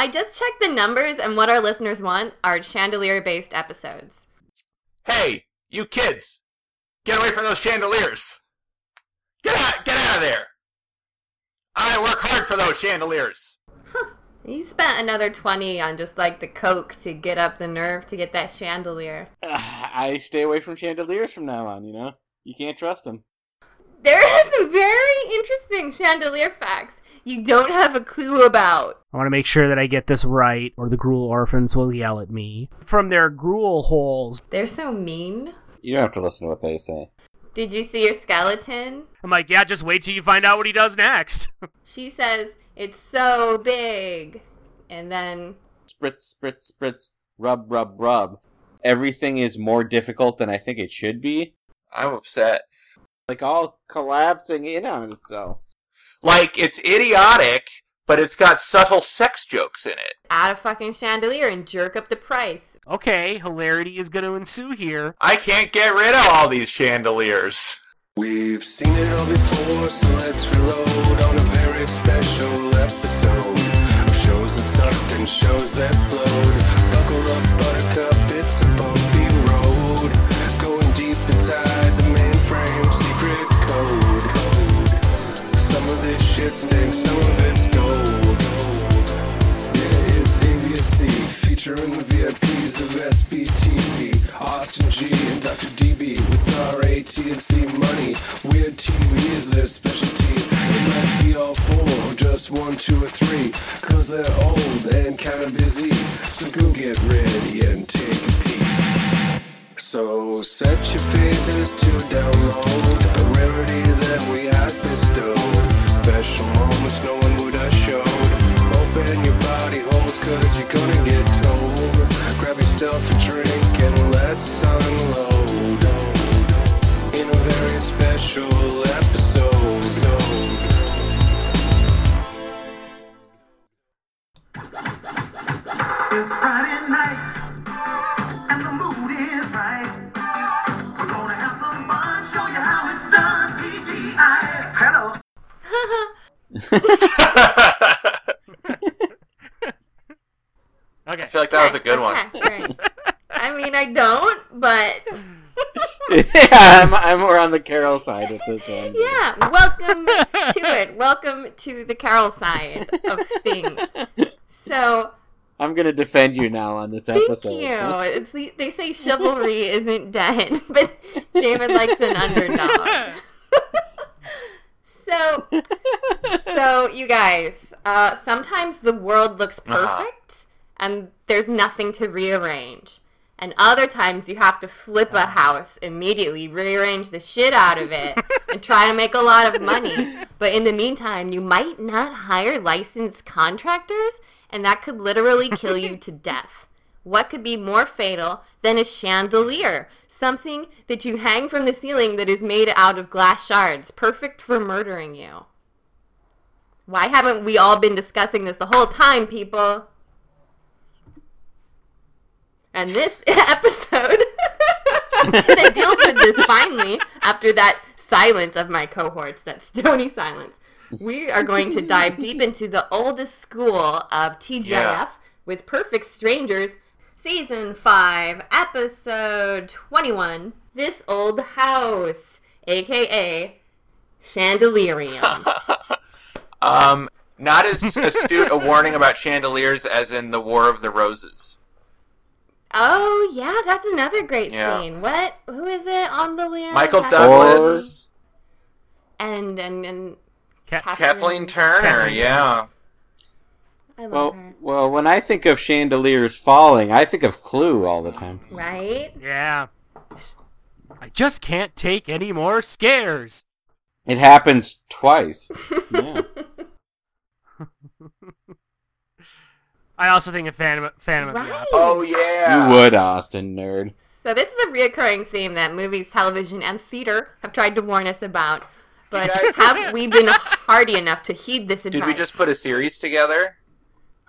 I just checked the numbers, and what our listeners want are chandelier based episodes. Hey, you kids! Get away from those chandeliers! Get out! Get out of there! I work hard for those chandeliers! You spent another 20 on just like the coke to get up the nerve to get that chandelier. I stay away from chandeliers from now on, you know? You can't trust them. There are some very interesting chandelier facts you don't have a clue about. I want to make sure that I get this right, or the Gruel orphans will yell at me. From their gruel holes. They're so mean. You don't have to listen to what they say. Did you see your skeleton? I'm like, yeah, just wait till you find out what he does next. She says, it's so big. And then, Spritz, spritz, spritz, rub, rub, rub. Everything is more difficult than I think it should be. I'm upset. Like all collapsing in on itself. Like, it's idiotic, but it's got subtle sex jokes in it. add a fucking chandelier and jerk up the price. okay, hilarity is going to ensue here. I can't get rid of all these chandeliers. We've seen it all before, so let's reload on a very special episode of shows that sucked and shows that blowed. Buckle up, buttercup, it's a shit stinks, some of it's gold. Yeah, it's AVSE featuring the VIPs of SBTV, Austin G and Dr. DB with our AT&C money. Weird TV is their specialty. It might be all four, or just one, two, or three, cause they're old and kinda busy. So go get ready and take a peek. So set your phasers to download a rarity that we have bestowed. Special moments no one would have showed. Open your body holes cause you're gonna get told. Grab yourself a drink and let's unload. In a very special episode. It's Friday night, Okay. I feel like that was a good one. Okay, right. I mean, I don't, but yeah, I'm, I'm more on the Carol side of this one. yeah, welcome to it. Welcome to the Carol side of things. So, I'm gonna defend you now on this thank episode. you. It's they say chivalry isn't dead, but David likes an underdog. So, so you guys, uh, sometimes the world looks Uh-huh. perfect and there's nothing to rearrange. And other times you have to flip a house immediately, rearrange the shit out of it, and try to make a lot of money. But in the meantime, you might not hire licensed contractors, and that could literally kill you to death. What could be more fatal than a chandelier? Something that you hang from the ceiling that is made out of glass shards, perfect for murdering you. Why haven't we all been discussing this the whole time, people? And this episode that deals with this finally, after that silence of my cohorts, that stony silence, we are going to dive deep into the oldest school of TGIF Yeah. with Perfect Strangers, Season 5, Episode 21 This Old House, aka Chandelerium. Um, not as astute a warning about chandeliers as in the War of the Roses. oh, yeah, that's another great Yeah. scene. What? Who is it on the lyric? Michael Kath- Douglas, And, and, and Ca- Kathleen Turner, Kathleen yeah. I love Well, her. well, when I think of chandeliers falling, I think of Clue all the time. Right? Yeah. I just can't take any more scares. It happens twice. Yeah. I also think of Phantom, Phantom of the Right. Opera. Oh yeah. You would, Austin nerd. So this is a reoccurring theme that movies, television, and theater have tried to warn us about. But guys- have we been hardy enough to heed this advice? Did we just put a series together?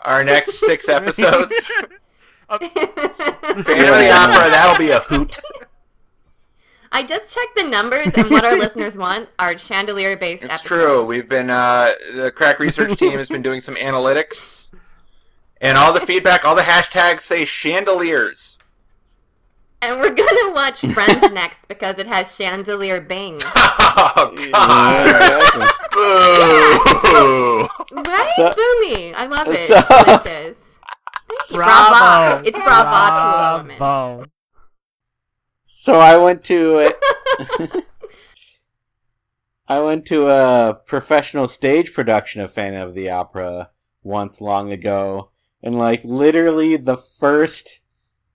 Our next six episodes. Phantom of the Opera. That'll be a hoot. I just checked the numbers, and what our listeners want are chandelier-based It's episodes. true. We've been uh, the crack research team has been doing some analytics, And all the feedback, all the hashtags say chandeliers. And we're gonna watch Friends next because it has Chandelier Bing. Oh, God. exactly. Boo. Right? So- Boomy. I love it. so- It's delicious. Bravo. Bravo. It's bravo to a woman. So I went to I went to a professional stage production of Phantom of the Opera once long ago, and like literally the first,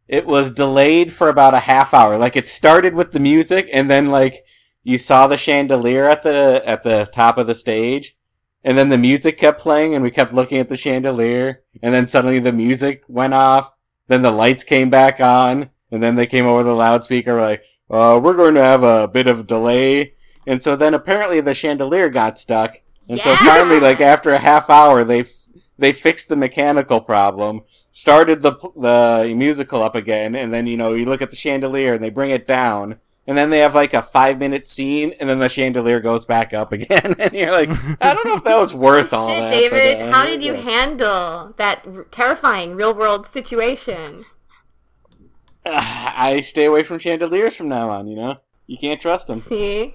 it was delayed for about a half hour. Like it started with the music, and then like you saw the chandelier at the at the top of the stage, and then the music kept playing, and we kept looking at the chandelier, and then suddenly the music went off. Then the lights came back on, and then they came over the loudspeaker we're like, uh, we're going to have a bit of delay. And so then apparently the chandelier got stuck. And so finally, like after a half hour, they f- they fixed the mechanical problem, started the the musical up again, and then you know you look at the chandelier and they bring it down, and then they have like a five minute scene, and then the chandelier goes back up again, and you're like, I don't know if that was worth all Shit, that. David, but, uh, how did you yeah. handle that r- terrifying real world situation? I stay away from chandeliers from now on. You know, you can't trust them. See?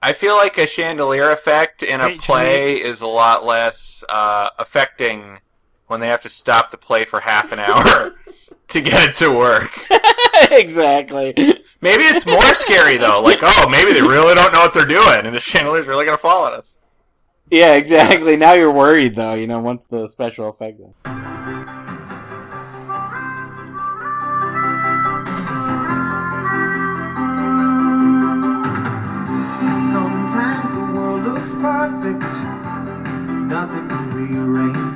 I feel like a chandelier effect in a play is a lot less uh, affecting when they have to stop the play for half an hour to get it to work. exactly. Maybe it's more scary though. Like, oh, maybe they really don't know what they're doing, and the chandelier's really gonna fall on us. Yeah, exactly. Now you're worried though. You know, once the special effect. Sometimes the world looks perfect, nothing to rearrange.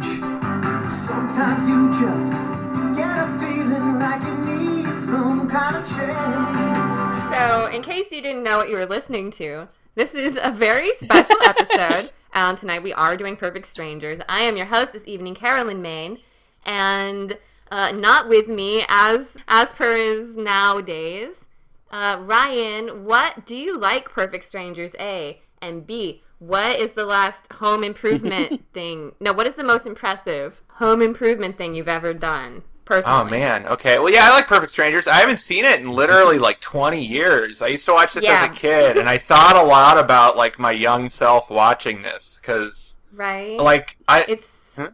Sometimes you just get a feeling like you need some kind of change. So, in case you didn't know what you were listening to, this is a very special episode. And tonight we are doing Perfect Strangers. I am your host this evening, Carolyn Main, and uh, not with me, as as per is nowadays. Uh, Ryan, what do you like Perfect Strangers? A and B. What is the last home improvement thing? No, what is the most impressive home improvement thing you've ever done? Personally. Oh man. Okay. Well, yeah, I like Perfect Strangers. I haven't seen it in literally like 20 years. I used to watch this Yeah. as a kid, and I thought a lot about like my young self watching this because, Right. like, I It's Hmm?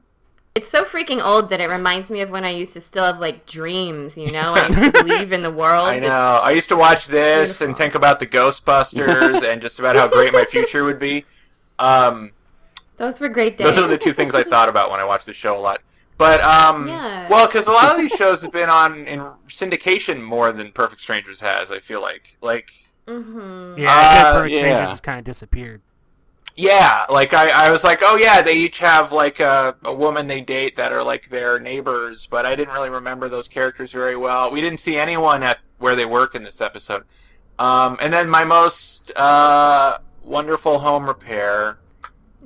it's so freaking old that it reminds me of when I used to still have like dreams, you know? I used to believe in the world. I know. I used to watch this and think about the Ghostbusters and just about how great my future would be. Um, Those were great days. those are the two things I thought about when I watched the show a lot. But um, Yeah. well, because a lot of these shows have been on in syndication more than Perfect Strangers has. I feel like, like, Mm-hmm. Yeah, Uh, Perfect yeah. Strangers has kind of disappeared. yeah, like I, I was like, oh yeah, they each have like a, a woman they date that are like their neighbors, but I didn't really remember those characters very well. We didn't see anyone at where they work in this episode. Um, and then my most uh, wonderful home repair.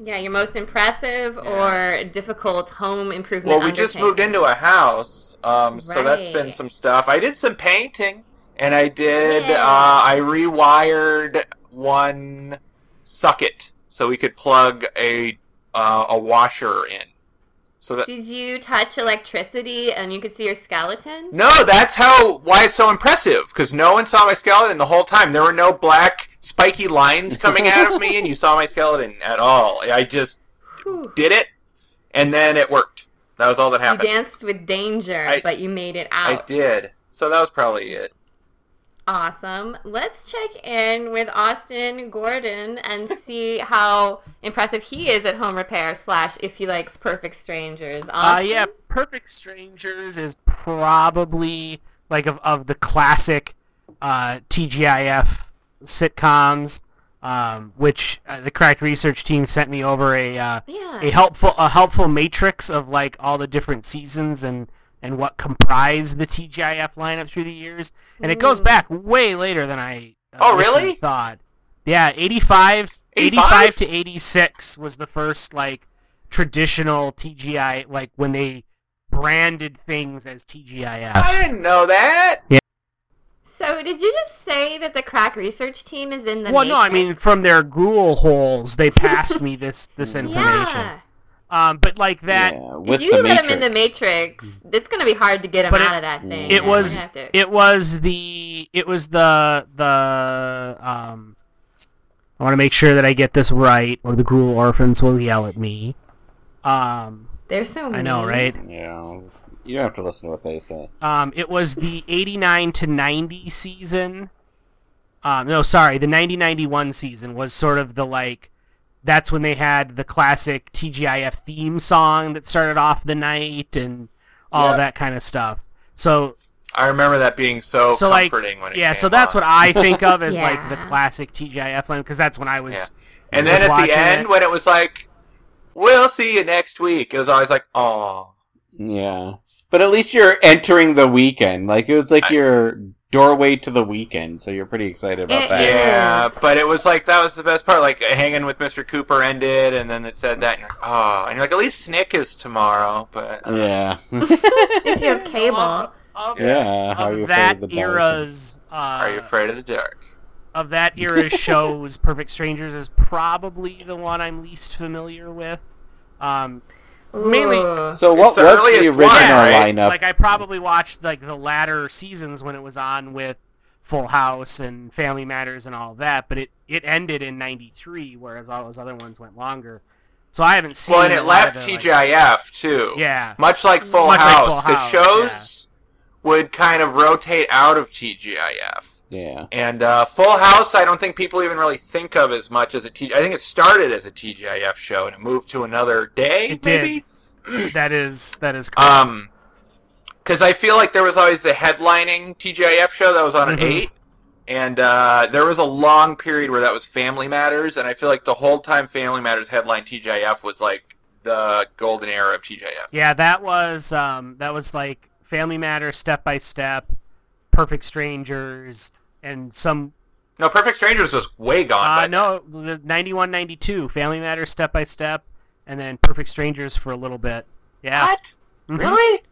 Yeah, your most impressive Yeah. or difficult home improvement. Well, we just moved into a house, um, so that's been some stuff. I did some painting, and I did. Uh, I rewired one socket so we could plug a uh, a washer in. So that Did you touch electricity and you could see your skeleton? no, that's how why it's so impressive because no one saw my skeleton the whole time. There were no black spiky lines coming out of me, and you saw my skeleton at all. I just Whew. did it, and then it worked. That was all that happened. You danced with danger, I- but you made it out. I did. So that was probably it. Awesome. Let's check in with Austin Gordon and see how impressive he is at home repair slash if he likes perfect strangers. Uh, yeah, Perfect Strangers is probably like of, of the classic uh, TGIF sitcoms, um, which uh, the Cracked Research team sent me over a uh, Yeah. a helpful a helpful matrix of like all the different seasons and and what comprised the TGIF lineup through the years, and it goes Mm. back way later than I uh, Oh, really? thought. Yeah, 85, 85? 85 to 86 was the first like traditional TGI like when they branded things as TGIF. I didn't know that. So did you just say that the crack research team is in the well, no, I mean from their Google holes they passed me this this information. Yeah. Um, but like that, yeah, with if you the let Matrix. him in the Matrix, it's gonna be hard to get him But it- out of that thing. it was gonna it was the it was the the um. I want to make sure that I get this right, or the Gruel Orphans will yell at me. Um, They're so. I know, right? Yeah, you don't have to listen to what they say. Um, it was the 89 to 90 season. Um, no, sorry, the 90 91 season was sort of the like. That's when they had the classic TGIF theme song that started off the night and all Yeah. that kind of stuff. So, I remember that being so, so like, when it yeah, came so that's on. what I think of as like the classic TGIF line because that's when I was. And was then at the end, it. when it was like, "We'll see you next week," it was always like, "Oh, Yeah, but at least you're entering the weekend. Like it was like I- your doorway to the weekend, so you're pretty excited about It that. is. yeah." But it was like that was the best part. Like hanging with Mr. Cooper ended, and then it said that, and you're like, "Oh," and you're like, "At least Snick is tomorrow." But uh, Yeah, If you have So cable. of, of, yeah. How are of you that afraid of the dark? era's. Uh, are you afraid of the dark? of that era's shows, Perfect Strangers is probably the one I'm least familiar with. Um, mainly- So what the was the original one, right? lineup? like I probably watched like the latter seasons when it was on with Full House and Family Matters and all that, but it it ended in '93, whereas all those other ones went longer. So I haven't seen. Well, and it left of the, like- TGIF too. yeah, Much like Full Much like House, Full because House, shows would kind of rotate out of TGIF. Yeah, And uh, Full House, I don't think people even really think of as much as a T. I think it started as a TGIF show and it moved to another day. It did. maybe? that is that is correct. Um, because I feel like there was always the headlining TGIF show that was on Mhm. at eight, and uh, there was a long period where that was Family Matters, and I feel like the whole time Family Matters headline TGIF was like the golden era of TGIF. Yeah, that was um, that was like Family Matters, Step by Step, Perfect Strangers, and some. No, Perfect Strangers was way gone. Uh, by no, the 91, 92, Family Matters, Step by Step, and then Perfect Strangers for a little bit. Yeah. What? Mhm. Really?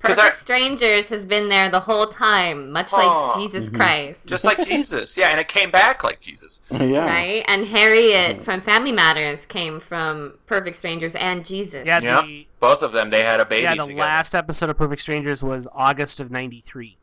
'Cause Perfect I- Strangers has been there the whole time, much Oh. like Jesus Mhm. Christ. Just like Jesus, yeah, and it came back like Jesus. yeah. Right? And Harriet from Family Matters came from Perfect Strangers and Jesus. Yeah, Yeah. the Both of them, they had a baby yeah the together. last episode of Perfect Strangers was August of '93.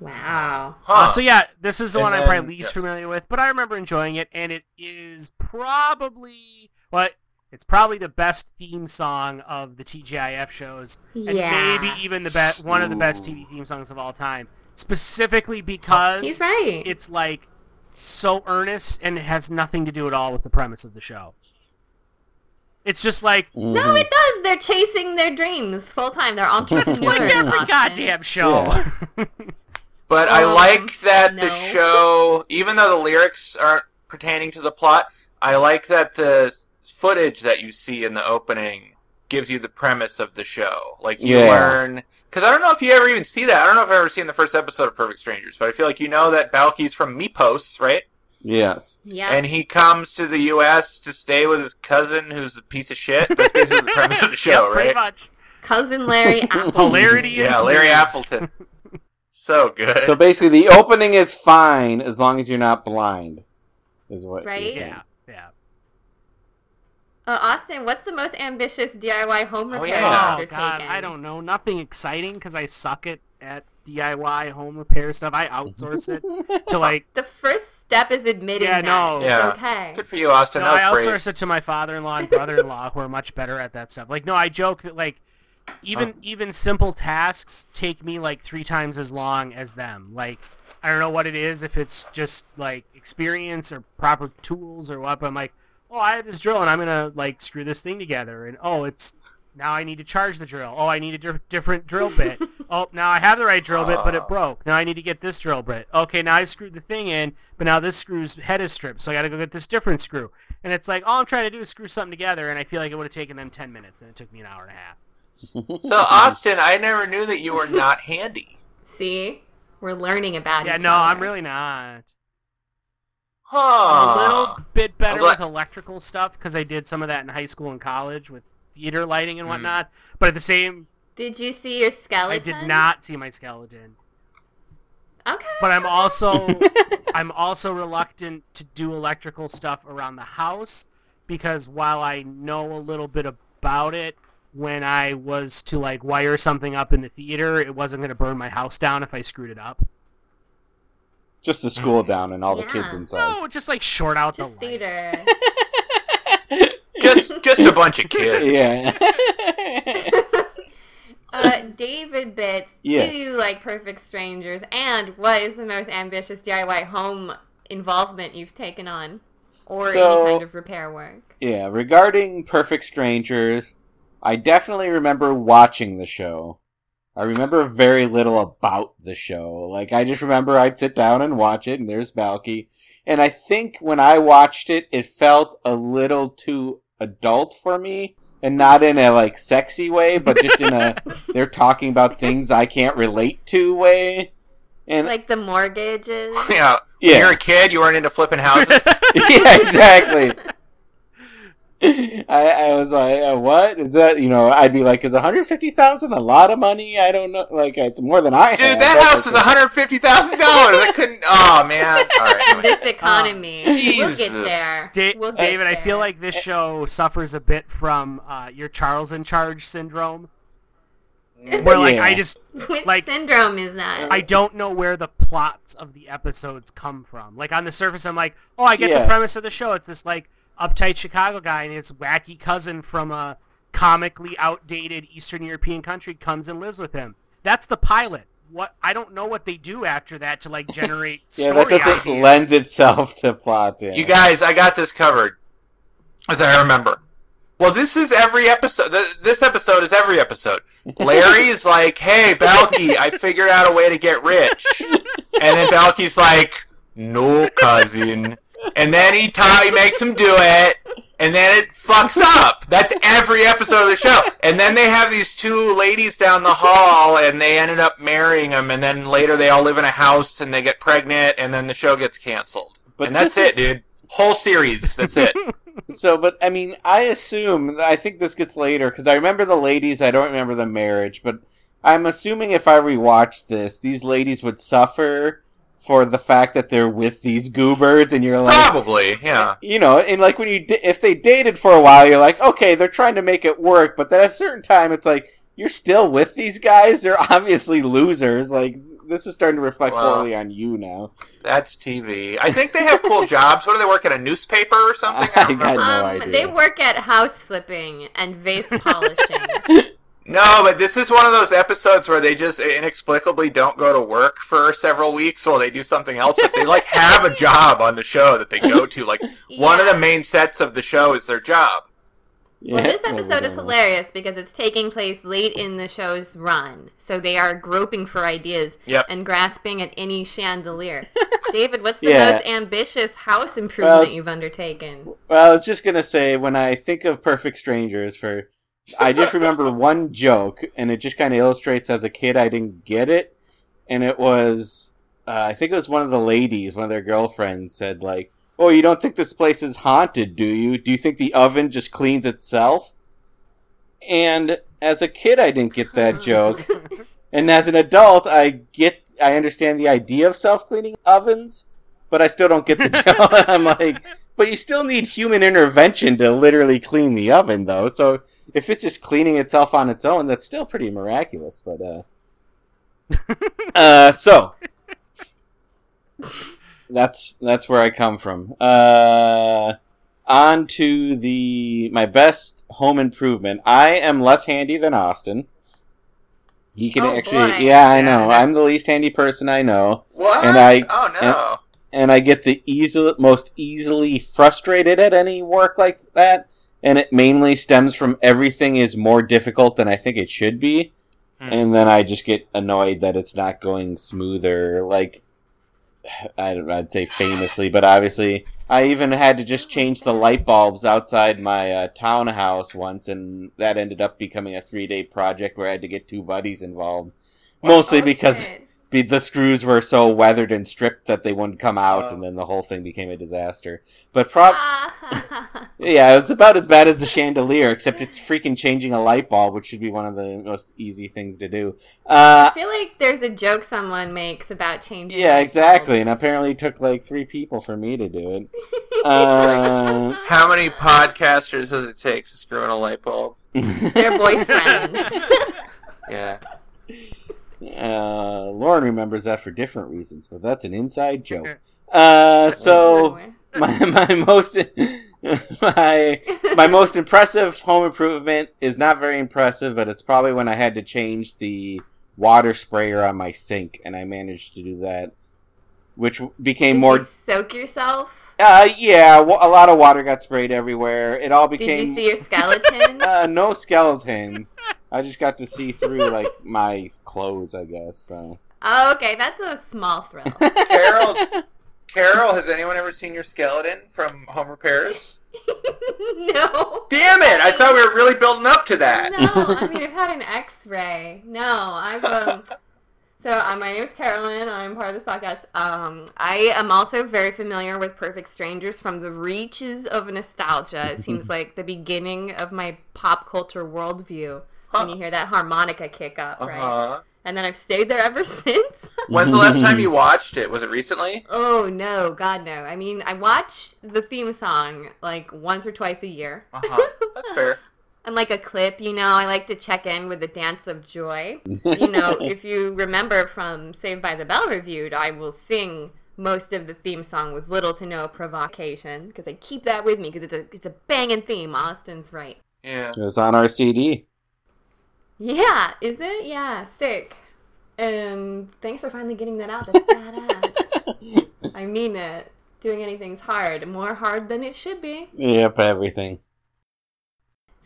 Wow. Huh. Uh, so yeah, this is the And one I'm probably least yeah. familiar with, but I remember enjoying it, and it is probably what it's probably the best theme song of the TGIF shows, and maybe even the best one of the best TV theme songs of all time. Specifically because He's right. it's like so earnest and it has nothing to do at all with the premise of the show. It's just like no, Mhm. it does. They're chasing their dreams full time. They're entrepreneurs. like every goddamn show. But I Um, like that the show, even though the lyrics aren't pertaining to the plot, I like that the footage that you see in the opening gives you the premise of the show. Like you Yeah. learn, because I don't know if you ever even see that. I don't know if I've ever seen the first episode of Perfect Strangers, but I feel like you know that Balki's from Mypos, right? Yes. Yeah. And he comes to the U.S. to stay with his cousin, who's a piece of shit. That's basically the premise of the show, Yep, pretty right? much. Cousin Larry Appleton. Hilarity Yeah. Larry Appleton. So good. So basically, the opening is fine as long as you're not blind. Is what? you're Right? saying. Yeah, yeah. Uh, Austin, what's the most ambitious DIY home Oh, repair yeah. you've Oh undertaken? god, I don't know. Nothing exciting because I suck at at DIY home repair stuff. I outsource it to like. The first step is admitting Yeah, that. no. It's Yeah. okay. Good for you, Austin. No, I outsource great. it to my father-in-law and brother-in-law who are much better at that stuff. Like, no, I joke that like even even simple tasks take me like three times as long as them. Like, I don't know what it is if it's just like experience or proper tools or what. But I'm like, oh, I have this drill and I'm gonna like screw this thing together, and oh, it's now I need to charge the drill. Oh, I need a di- different drill bit. oh, now I have the right drill bit, but it ah. broke. Now I need to get this drill bit. Okay, now I screwed the thing in, but now this screw's head is stripped, so I got to go get this different screw. And it's like all I'm trying to do is screw something together, and I feel like it would have taken them ten minutes, and it took me an hour and a half. So, Austin, I never knew that you were not handy. See? We're learning about Yeah, each no, other. I'm really not. Huh. I'm a little bit better glad- with electrical stuff because I did some of that in high school and college with theater lighting Hmm. and whatnot. But at the same, Did you see your skeleton? I did not see my skeleton. Okay. But I'm also I'm also reluctant to do electrical stuff around the house because while I know a little bit about it, when I was to like wire something up in the theater, it wasn't going to burn my house down if I screwed it up. Just the school down and all the kids inside. No, just like short out Just the light. theater. Just just a bunch of kids. Yeah. Uh, David Bits, Yes. do you like Perfect Strangers? And what is the most ambitious DIY home involvement you've taken on? Or So- any kind of repair work? yeah, regarding Perfect Strangers, I definitely remember watching the show. I remember very little about the show. Like, I just remember I'd sit down and watch it, and there's Balki. And I think when I watched it, it felt a little too adult for me. And not in a, like, sexy way, but just in a, they're talking about things I can't relate to way. And, Like the mortgages? Yeah. When Yeah. you're a kid, you weren't into flipping houses. yeah, exactly. I, I was like, uh, what is that? You know, I'd be like, is one hundred fifty thousand a lot of money? I don't know. Like, it's more than I Dude, have. that That's house is one hundred fifty thousand dollars. I couldn't. Oh man. All right. Anyway. this economy. we'll get there. Da- we'll get David, I feel like this show suffers a bit from uh, your Charles in Charge syndrome, where like Yeah. I just Which like- syndrome is that? I don't know where the plots of the episodes come from. Like on the surface, I'm like, oh, I get Yeah. the premise of the show. It's this like uptight Chicago guy and his wacky cousin from a comically outdated Eastern European country comes and lives with him. That's the pilot. What I don't know what they do after that to like generate Yeah, story that doesn't ideas. lends itself to plot. Yeah. You guys, I got this covered, as I remember. Well, this is every episode. This episode is every episode. Larry's like, "Hey, Balki, I figured out a way to get rich," and then Balki's like, "No, cousin," and then he he makes him do it, and then it fucks up. That's every episode of the show. And then they have these two ladies down the hall, and they ended up marrying him, and then later they all live in a house, and they get pregnant, and then the show gets canceled. But and that's it, dude. Whole series. That's it. So, but I mean, I assume I think this gets later because I remember the ladies. I don't remember the marriage, but I'm assuming if I rewatch this, these ladies would suffer for the fact that they're with these goobers, and you're like, Probably, yeah. you know, and like when you da- if they dated for a while, you're like, okay, they're trying to make it work, but then at a certain time, it's like you're still with these guys. They're obviously losers. Like this is starting to reflect Wow. poorly on you now. That's TV. I think they have cool jobs. What do they work at? A newspaper or something? I I don't got no um, idea. they work at house flipping and vase polishing. No, but this is one of those episodes where they just inexplicably don't go to work for several weeks or they do something else, but they like have a job on the show that they go to. Like one of the main sets of the show is their job. Well, this episode is hilarious because it's taking place late in the show's run. So they are groping for ideas Yep. and grasping at any chandelier. David, what's the Yeah. most ambitious house improvement it's- you've undertaken? Well, I was just gonna say when I think of Perfect Strangers, for I just remember one joke, and it just kind of illustrates as a kid I didn't get it, and it was uh, I think it was one of the ladies, one of their girlfriends said like, "Oh, you don't think this place is haunted, do you? Do you think the oven just cleans itself?" And as a kid, I didn't get that joke, and as an adult, I get I understand the idea of self cleaning ovens, but I still don't get the joke. I'm like. But you still need human intervention to literally clean the oven, though. So if it's just cleaning itself on its own, that's still pretty miraculous. But uh, uh, so that's that's where I come from. Uh, on to the my best home improvement. I am less handy than Austin. He can Oh, actually, boy. yeah, I know. I'm the least handy person I know What? And I- oh no. And I get the easy, most easily frustrated at any work like that. And it mainly stems from everything is more difficult than I think it should be. Hmm. And then I just get annoyed that it's not going smoother. Like, I I'd say famously, but obviously, I even had to just change the light bulbs outside my uh, townhouse once, and that ended up becoming a three day project where I had to get two buddies involved. Mostly Oh, because shit. Be, the screws were so weathered and stripped that they wouldn't come out, Oh. and then the whole thing became a disaster. But prob Ah. yeah, it's about as bad as the chandelier, except it's freaking changing a light bulb, which should be one of the most easy things to do. Uh, I feel like there's a joke someone makes about changing. yeah, light exactly, and apparently it took like three people for me to do it. Uh, How many podcasters does it take to screw in a light bulb? They're boyfriends. Yeah. Uh, Lauren remembers that for different reasons, but that's an inside joke. Uh, so my my most my my most impressive home improvement is not very impressive, but it's probably when I had to change the water sprayer on my sink, and I managed to do that, which became Did more. you soak yourself? Uh, yeah, a lot of water got sprayed everywhere. It all became. Did you see your skeleton? Uh, no skeleton. I just got to see through like my clothes, I guess. So. oh, okay, that's a small thrill. Carol, Carol, has anyone ever seen your skeleton from Home Repairs? no. Damn it! I thought we were really building up to that. No, I mean I've had an X-ray. No, I've um. So uh, my name is Carolyn. I'm part of this podcast. Um, I am also very familiar with Perfect Strangers from the reaches of nostalgia. It seems like the beginning of my pop culture worldview when you hear that harmonica kick up, right? Uh-huh. And then I've stayed there ever since. When's the last time you watched it? Was it recently? oh no, God no! I mean, I watch the theme song like once or twice a year. Uh huh. That's fair. And like a clip, you know, I like to check in with the dance of joy. You know, if you remember from Saved by the Bell reviewed, I will sing most of the theme song with little to no provocation because I keep that with me because it's a it's a banging theme. Austin's right. Yeah. It was on our CD. Yeah, is it? Yeah, sick. And thanks for finally getting that out. That's badass. I mean it. Doing anything's hard. More hard than it should be. Yep, everything.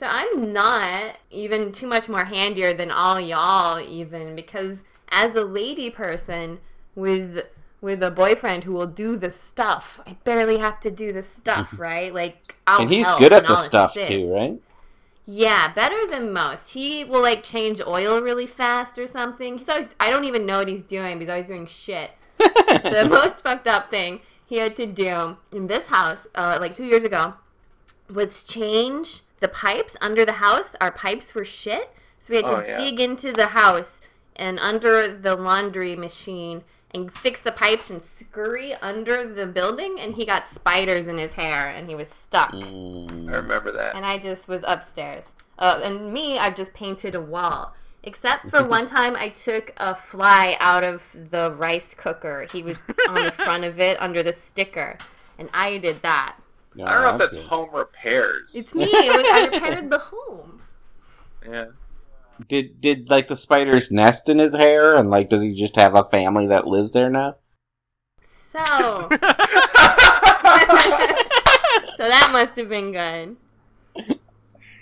So I'm not even too much more handier than all y'all even because as a lady person with with a boyfriend who will do the stuff, I barely have to do the stuff, right? Like I'll and he's good at the I'll stuff assist. too, right? Yeah, better than most. He will like change oil really fast or something. He's always I don't even know what he's doing, but he's always doing shit. the most fucked up thing he had to do in this house, uh, like two years ago, was change the pipes under the house. Our pipes were shit, so we had to Oh, yeah. dig into the house and under the laundry machine and fix the pipes and scurry under the building. And he got spiders in his hair, and he was stuck. I remember that. And I just was upstairs. Uh, and me, I've just painted a wall. Except for one time, I took a fly out of the rice cooker. He was on the front of it under the sticker, and I did that. No, I don't know if that's good. home repairs. It's me. It was, I repaired the home. Yeah. Did did like the spider's nest in his hair, and like does he just have a family that lives there now? So, so that must have been good.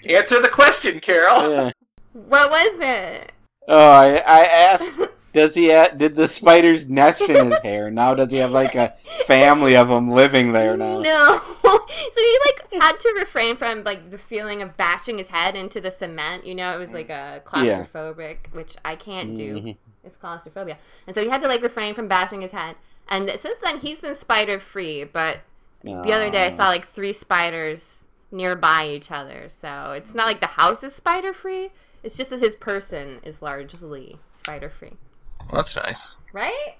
Answer the question, Carol. Yeah. What was it? Oh, I I asked. Does he ha- did the spider's nest in his hair? Now does he have like a family of them living there now? No. so he like had to refrain from like the feeling of bashing his head into the cement. You know, it was like a Yeah. claustrophobic, which I can't do. Mhm. It's claustrophobia, and so he had to like refrain from bashing his head. And since then, he's been spider free. But the other day, I saw like three spiders nearby each other. So it's not like the house is spider free. It's just that his person is largely spider free, Well, that's nice. right?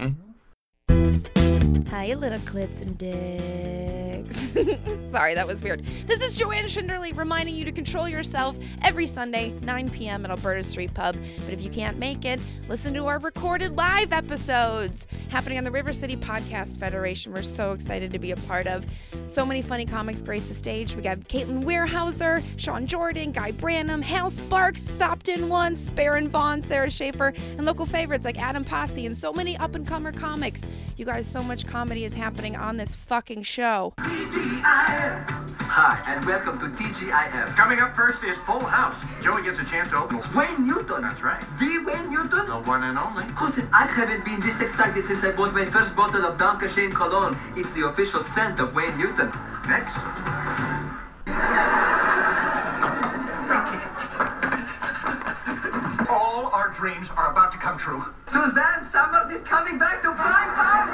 Mm-hmm. Hi, you little clits and dicks. Sorry, that was weird. This is Joanne Schinderly reminding you to control yourself every Sunday, 9 p.m. at Alberta Street Pub. But if you can't make it, listen to our recorded live episodes happening on the River City Podcast Federation. We're so excited to be a part of. So many funny comics grace the stage. We got Caitlin Weierhauser, Sean Jordan, Guy Branum, Hal Sparks stopped in once, Baron Vaughn, Sarah Schaefer, and local favorites like Adam Pasi and so many up and comer comics. You guys, so much comedy is happening on this fucking show. Hi, and welcome to TGIF. Coming up first is Full House. Joey gets a chance to open. Wayne Newton. That's right. The Wayne Newton. The one and only. Cousin, I haven't been this excited since I bought my first bottle of Danke Schoen Cologne. It's the official scent of Wayne Newton. Next. All our dreams are about to come true. Suzanne Somers is coming back to prime time?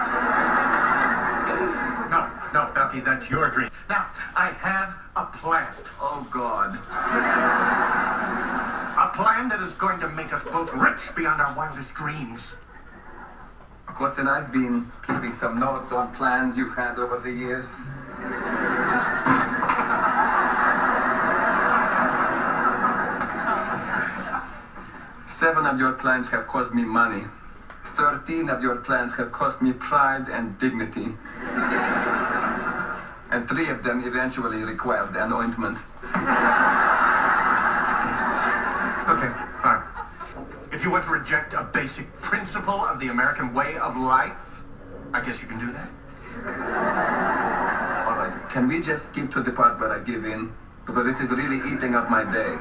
No, no, Becky, that's your dream. Now, I have a plan. Oh, God. A plan that is going to make us both rich beyond our wildest dreams. Of course, and I've been keeping some notes on plans you've had over the years. Seven of your plans have cost me money. Thirteen of your plans have cost me pride and dignity. And three of them eventually required an ointment. Okay, fine. If you want to reject a basic principle of the American way of life, I guess you can do that. All right, can we just skip to the part where I give in? Because this is really eating up my day.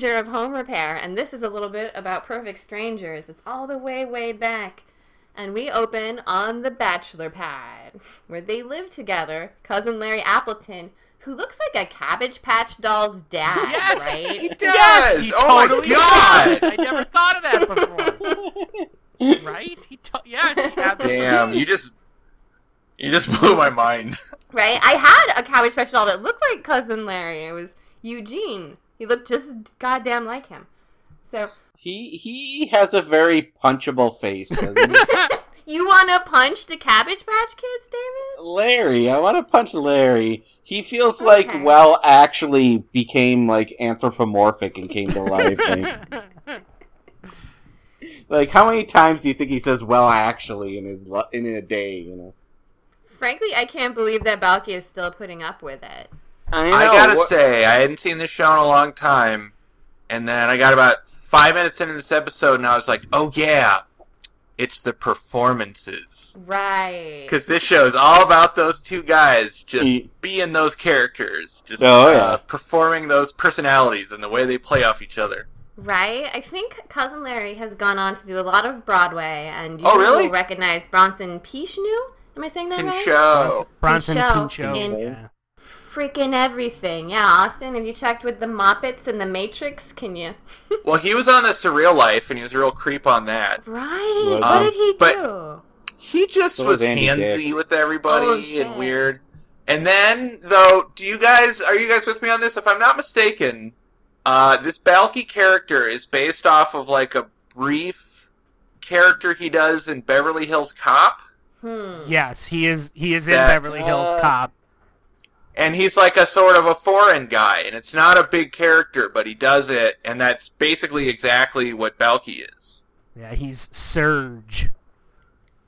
That's the danger of home repair, and this is a little bit about Perfect Strangers. It's all the way, way back. And we open on the bachelor pad, where they live together, cousin Larry Appleton, who looks like a Cabbage Patch Doll's dad, Yes, right? He does. Yes, he oh totally my god! does. I never thought of that before. right? He to- yes, he absolutely Damn, is. you just you just blew my mind. Right? I had a Cabbage Patch Doll that looked like cousin Larry. It was Eugene. He looked just goddamn like him. So, He he has a very punchable face, doesn't he? you want to punch the Cabbage Patch Kids, David? Larry, I want to punch Larry. He feels like well actually became like anthropomorphic and came to life. like, like how many times do you think he says well actually in his in a day? You know. Frankly, I can't believe that Balki is still putting up with it. I, I gotta what- say, I hadn't seen this show in a long time, and then I got about five minutes into this episode, and I was like, "Oh yeah, it's the performances." Right. Because this show is all about those two guys just Ye- being those characters, just Oh, uh, yeah. performing those personalities and the way they play off each other. Right? I think Cousin Larry has gone on to do a lot of Broadway, and you Oh, really? will recognize Bronson Pichnu. Am I saying that right? Pinchot. Bronson Pinchot Pinchot. in- Yeah. Freaking everything. Yeah, Austin, have you checked with the Muppets and the Matrix? Can you? Well, he was on the Surreal Life, and he was a real creep on that. right. Was what he? did he But- do? He just So was was handsy Dick. with everybody Oh, and weird. And then, though, do you guys are you guys with me on this? If I'm not mistaken, uh, this Balki character is based off of like a brief character he does in Beverly Hills Cop, Hmm. Yes, he is. He is in That- Beverly Hills uh, Cop. And he's like a sort of a foreign guy, and it's not a big character, but he does it, and that's basically exactly what Balki is. Yeah, he's Serge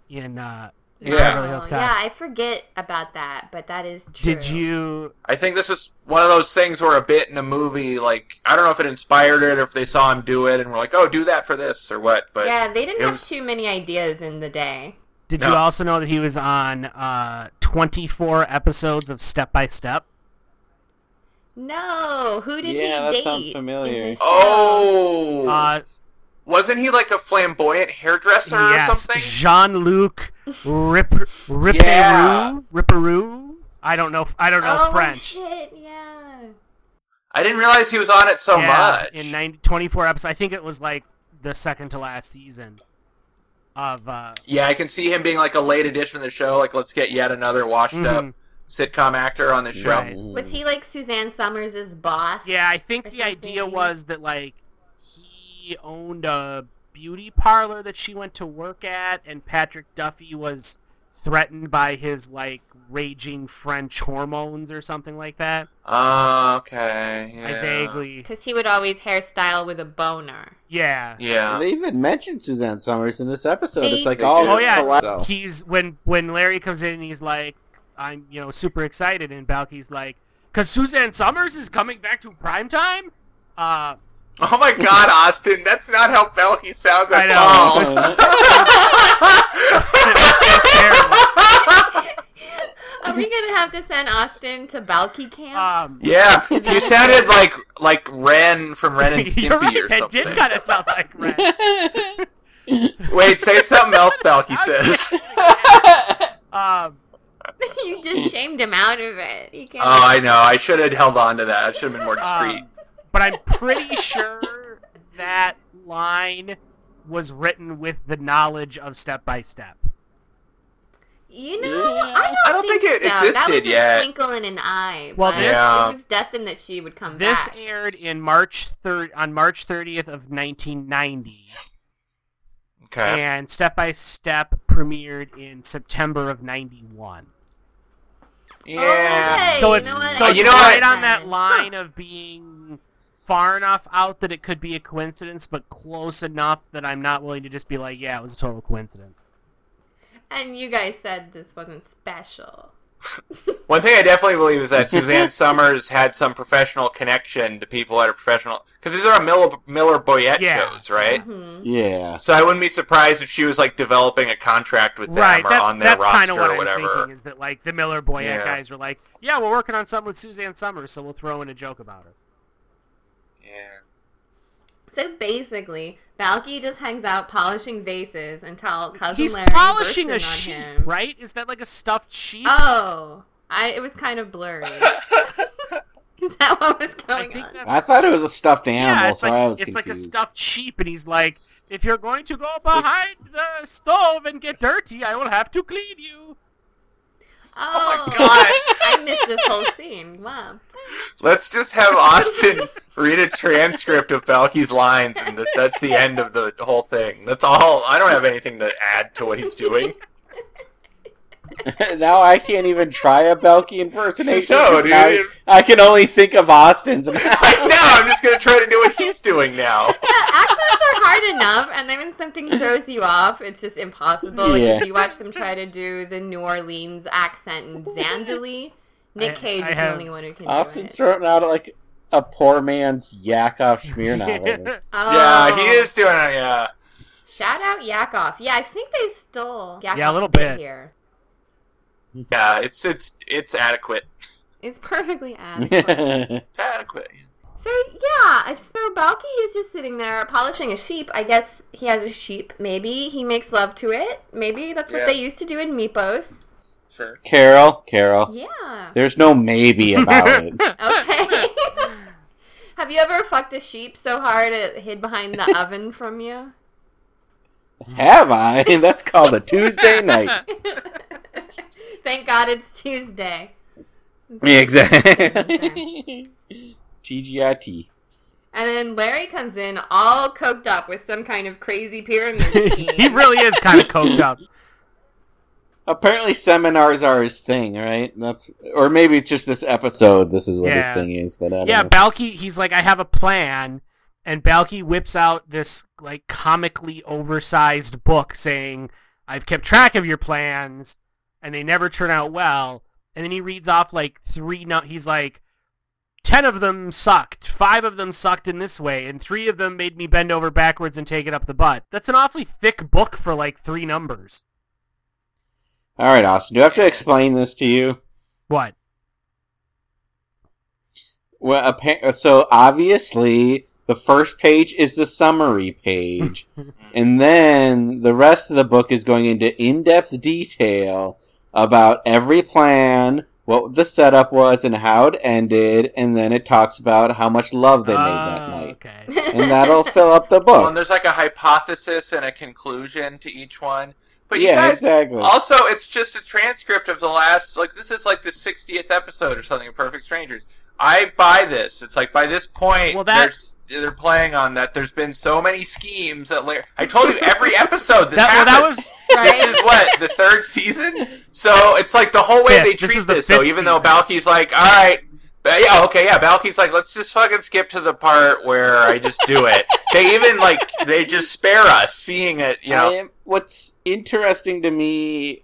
in uh, in Yeah. Beverly Hills Oh, Cop. yeah, I forget about that, but that is true. Did you? I think this is one of those things where a bit in a movie, like I don't know if it inspired it or if they saw him do it and were like, "Oh, do that for this" or what. But yeah, they didn't have was- too many ideas in the day. Did No. you also know that he was on uh, 24 episodes of Step by Step? No, who did Yeah, he that date? sounds familiar. Oh, Uh, wasn't he like a flamboyant hairdresser or yes, something? Jean-Luc Rip Rieupeyroux. Yeah. Rieupeyroux. I don't know. I don't know oh, French. shit, yeah. I didn't realize he was on it so yeah, much. in 90, 24 episodes. I think it was like the second to last season of. Uh, yeah, I can see him being like a late addition to the show. Like, let's get yet another washed-up Mhm. sitcom actor on the show. Right. Was he like Suzanne Somers' boss? Yeah, I think or the idea was that like he owned a beauty parlor that she went to work at, and Patrick Duffy was threatened by his like raging French hormones or something like that. Oh, okay. Yeah. I vaguely, Because he would always hairstyle with a boner. yeah. Yeah. They even mentioned Suzanne Somers in this episode. They it's like did. all Oh yeah, collab- he's when when Larry comes in, and he's like, I'm you know super excited, and Balki's like, because Suzanne Somers is coming back to primetime. Uh, Oh my God, Austin, that's not how Balki sounds I at know. all. It's terrible. Are we gonna have to send Austin to Balki camp? Um, yeah, you sounded like like Ren from Ren and Stimpy You're right. or That something. did kind of sound like Ren. Wait, say something else Balki says. Um, you just shamed him out of it. He can't. Oh, I know. I should have held on to that. I should have been more discreet. um, but I'm pretty sure that line was written with the knowledge of Step by Step. You know, Yeah. I don't, I don't think it so. That was yet. a twinkle in an eye. Well, this- Yeah. was destined that she would come back. This back. aired in March third on March 30th of 1990, Okay. and Step by Step premiered in September of 91. Yeah. Hey, so you it's know so it's you know right what? on that line of being far enough out that it could be a coincidence, but close enough that I'm not willing to just be like, yeah, it was a total coincidence. And you guys said this wasn't special. One thing I definitely believe is that Suzanne Somers had some professional connection to people that are professional. Because these are Miller, Miller Boyett Yeah. shows, right? hmm Yeah. So I wouldn't be surprised if she was like developing a contract with them Right, or that's on their that's kind roster of what or I'm whatever. thinking is that like the Miller Boyett Yeah. guys were like, yeah, we're working on something with Suzanne Somers, so we'll throw in a joke about her. Yeah. So basically, Balki just hangs out polishing vases until cousin He's Larry polishing a bursts in sheep, on him. right? Is that like a stuffed sheep? Oh, I it was kind of blurry. Is that what was I going think on? I thought it was a stuffed animal, yeah, so like I was it's like a stuffed sheep, and he's like, if you're going to go behind the stove and get dirty, I will have to clean you. Oh, my oh. God. I missed this whole scene. Wow. Let's just have Austin read a transcript of Balki's lines, and that, that's the end of the whole thing. That's all. I don't have anything to add to what he's doing. now I can't even try a Balki impersonation. No, 'cause now dude. I can only think of Austin's. I know. I'm just gonna try to do what he's doing now. Yeah, accents are hard enough, and then when something throws you off, it's just impossible. Like Yeah. if you watch them try to do the New Orleans accent in Zandalee, Nick I- Cage I is have- the only one who can Austin's do it. throwing out like a poor man's Yakov Smirnoff. Oh. Yeah, he oh. is doing it. Yeah. Shout out Yakov. Yeah, I think they stole Yakov's Yeah, a little bit bit. here. Yeah. It's it's it's adequate. It's perfectly adequate. It's adequate. So yeah, so Balki is just sitting there polishing a sheep. I guess he has a sheep. Maybe he makes love to it. Maybe that's what Yeah. they used to do in Mypos. Sure. Carol, Carol, Yeah. there's no maybe about it. Okay. Have you ever fucked a sheep so hard it hid behind the oven from you? Have I? That's called a Tuesday night. Thank God it's Tuesday. Exactly. TGIT. And then Larry comes in all coked up with some kind of crazy pyramid scheme. he really is kind of coked up. Apparently, seminars are his thing, right? That's or maybe it's just this episode. This is what his thing is, but I don't Yeah, know. Balki, he's like, I have a plan, and Balki whips out this like comically oversized book saying, "I've kept track of your plans, and they never turn out well." And then he reads off like three. No, he's like, ten of them sucked, five of them sucked in this way, and three of them made me bend over backwards and take it up the butt. That's an awfully thick book for like three numbers. All right, Austin. Do I have to explain this to you? What? Well, appa- so obviously the first page is the summary page, and then the rest of the book is going into in-depth detail about every plan, what the setup was, and how it ended, and then it talks about how much love they made that Oh, night, Okay. and that'll fill up the Well, and there's like a hypothesis and a conclusion to each one. But yeah, guys, exactly. also, it's just a transcript of the last. Like this is like the 60th episode or something of Perfect Strangers. I buy this. It's like by this point, Well, that- they're, they're playing on that. There's been so many schemes that Larry. I told you every episode this That, well, that was This is what the third season. So it's like the whole way Fifth. they This treat is the this. So fifth even though season. Balki's like, all right, but yeah, okay, yeah, Balki's like, let's just fucking skip to the part where I just do it. they even like they just spare us seeing it. You know, I am, what's interesting to me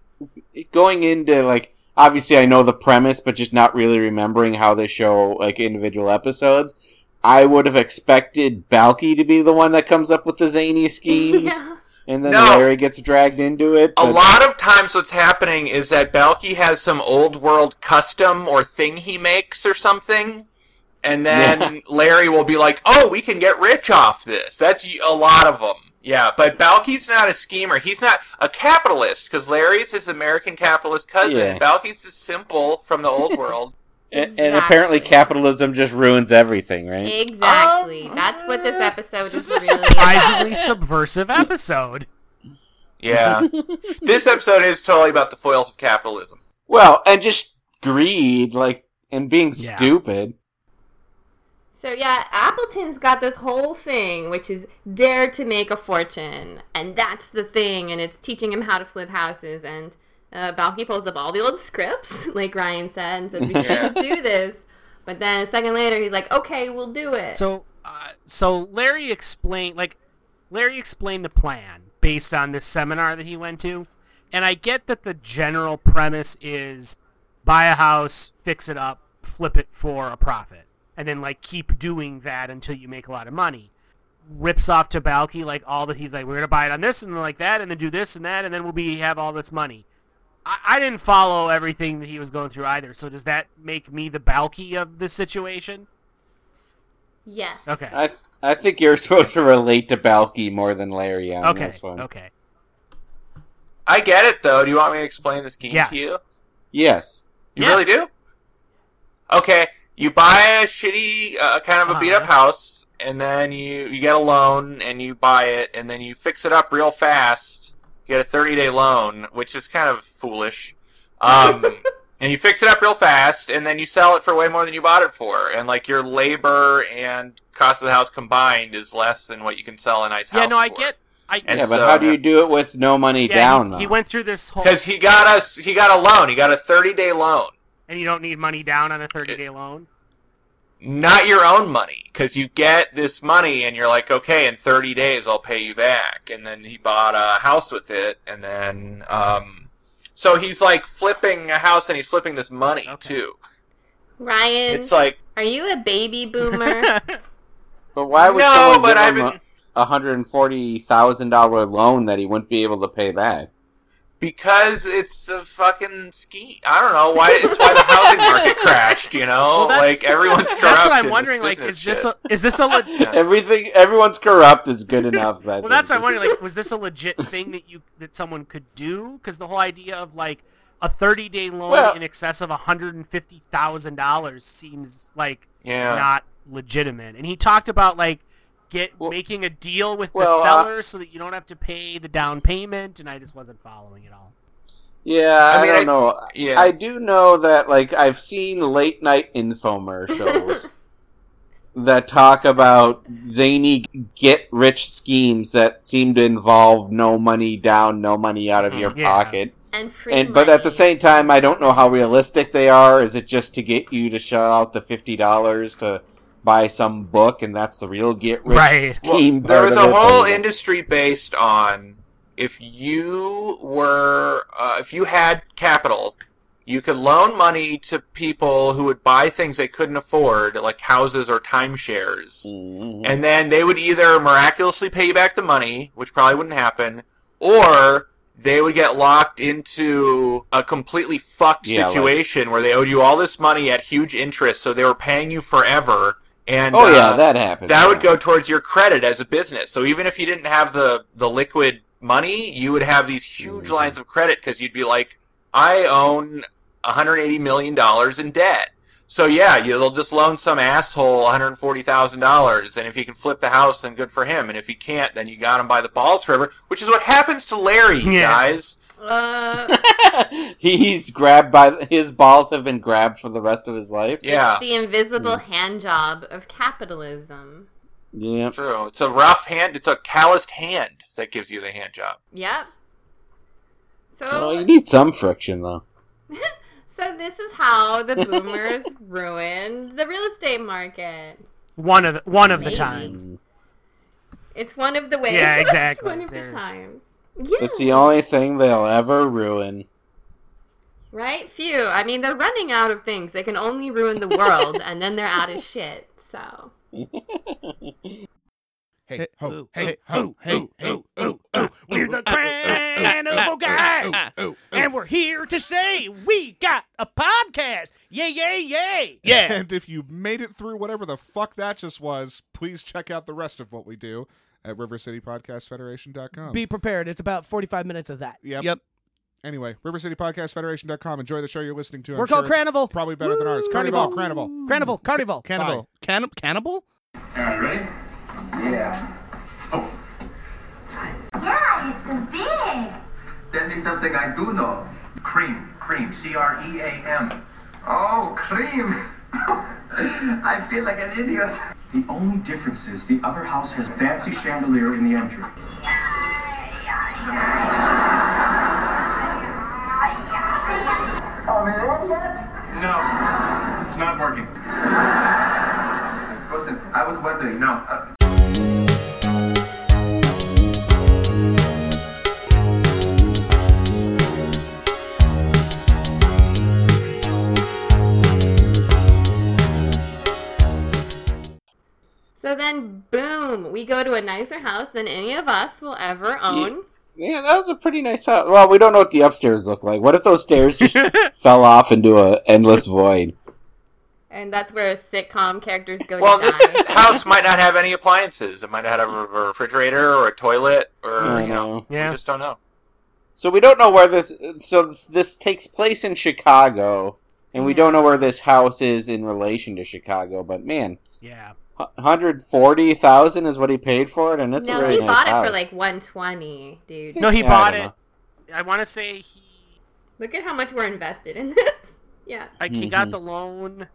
going into like obviously I know the premise but just not really remembering how they show like individual episodes. I would have expected Balki to be the one that comes up with the zany schemes, Yeah. and then No. Larry gets dragged into it. A lot of times, what's happening is that Balki has some old world custom or thing he makes or something, and then Yeah. Larry will be like, "Oh, we can get rich off this." That's a lot of them. Yeah, but Balki's not a schemer. He's not a capitalist because Larry's his American capitalist cousin. Yeah. Balki's just simple from the old world. And, and apparently, capitalism just ruins everything, right? Exactly. Um, That's what this uh, episode This is is a really about. surprisingly subversive episode. Yeah, this episode is totally about the foils of capitalism. Well, and just greed, like, and being Yeah. stupid. So yeah, Appleton's got this whole thing, which is dare to make a fortune, and that's the thing, and it's teaching him how to flip houses. And uh, Balki pulls up all the old scripts, like Ryan said, and says we Yeah. should do this. But then a second later, he's like, "Okay, we'll do it." So, uh, so Larry explained, like, Larry explained the plan based on this seminar that he went to, and I get that the general premise is buy a house, fix it up, flip it for a profit, and then like keep doing that until you make a lot of money. Rips off to Balki like all that he's like, we're gonna buy it on this and then like that, and then do this and that, and then we'll be have all this money. I, I didn't follow everything that he was going through either. So does that make me the Balki of the situation? yes. Okay. I I think you're supposed to relate to Balki more than Larry on Okay. this one. Okay. I get it though. Do you want me to explain the scheme Yes. to you? Yes. You Yeah. really do? Okay, you buy a shitty, uh, kind of a beat up Uh-huh. house, and then you, you get a loan, and you buy it, and then you fix it up real fast. You get a 30 day loan, which is kind of foolish. Um, and you fix it up real fast, and then you sell it for way more than you bought it for. And like your labor and cost of the house combined is less than what you can sell a nice house Yeah, no, I for. get. I And yeah, but so- how do you do it with no money yeah, down? he, though? he went through this whole, Because he got us, he got a loan. He got a 30 day loan. And you don't need money down on a thirty-day loan. not your own money because you get this money and you're like okay in 30 days i'll pay you back and then he bought a house with it and then um so he's like flipping a house and he's flipping this money Okay. too Ryan, it's like are you a baby boomer? But why would No, someone but give I've him been- a hundred and forty thousand dollar loan that he wouldn't be able to pay back? Because it's a fucking ski i don't know why it's why the housing market crashed you know Well, that's- like everyone's corrupt That's what I'm wondering. Like, is this shit. a, is this a le- Yeah. Everything, everyone's corrupt is good enough. That well? That's what I'm wondering. Like, was this a legit thing that you that someone could do? Because the whole idea of like a 30-day loan Well- in excess of hundred and fifty thousand dollars seems like yeah not legitimate. And he talked about like get Well- making a deal with well, the uh, seller so that you don't have to pay the down payment. And I just wasn't following it all. Yeah, I I, mean, don't I- know. yeah. I do know that like I've seen late night infomercials that talk about zany get rich schemes that seem to involve no money down, no money out of your Yeah. pocket. and free And but at the same time, I don't know how realistic they are. Is it just to get you to shell out the fifty dollars to buy some book, and that's the real get rich Right. Well, scheme? there was a whole But- industry based on if you were uh, if you had capital you could loan money to people who would buy things they couldn't afford like houses or timeshares Mhm. and then they would either miraculously pay you back the money which probably wouldn't happen or they would get locked into a completely fucked Yeah, like- situation where they owed you all this money at huge interest so they were paying you forever and Oh yeah, uh, that happens. that would go towards your credit as a business. So even if you didn't have the the liquid money, you would have these huge Mhm. lines of credit because you'd be like, I own 180 million dollars in debt. So yeah, you'll just loan some asshole 140 thousand dollars, and if he can flip the house, then good for him. And if he can't, then you got him by the balls forever, which is what happens to Larry, Yeah. guys. Uh, He's grabbed by his balls have been grabbed for the rest of his life. Yeah, the invisible hand job of capitalism. Yeah. true. It's a rough hand. It's a calloused hand that gives you the hand job. Yep. So, Well, you need some friction though. so this is how the boomers ruined the real estate market. One of the one of the times. It's one of the ways. Yeah, exactly. one of They're- the times. Yeah. It's the only thing they'll ever ruin. Right? Phew. I mean, they're running out of things. They can only ruin the world, and then they're out of shit. So. Hey, ho, hey, ho, hey, hey, oh, oh, we're the Cranival Guys, and we're here to say we got a podcast. Yay, yay, yay! Yeah. And if you made it through whatever the fuck that just was, please check out the rest of what we do at rivercitypodcastfederation.com. Be prepared. It's about 45 minutes of that. Yep. Yep. Anyway, rivercitypodcastfederation.com. Enjoy the show you're listening to. I'm We're sure called it's Cranival. Probably better than ours. Carnival. Carnival. Carnival. Cranival. Carnival. Cannibal. Can- cannibal? Alright, ready? Yeah. Oh, Yeah, it's big. tell me something I do know. Cream, cream, C R E A M. Oh, cream. I feel like an idiot. The only difference is the other house has fancy chandelier in the entry. Are we ready yet? No, it's not working. Listen, I was wondering. No. Uh, So then, boom, we go to a nicer house than any of us will ever own. Yeah, that was a pretty nice house. Well, we don't know what the upstairs look like. What if those stairs just fell off into an endless void? And that's where sitcom characters go Well, to this die. house might not have any appliances. It might not have a a refrigerator or a toilet, or I you know, know. Yeah. we just don't know. So we don't know where this. So this takes place in Chicago, and we don't know where this house is in relation to Chicago. But man, Yeah. Hundred forty thousand is what he paid for it, and it's a no, he nice bought house. it for like 120, dude. No, he Yeah, bought don't it. know. I want to say he Look at how much we're invested in this. Yeah. like he got the loan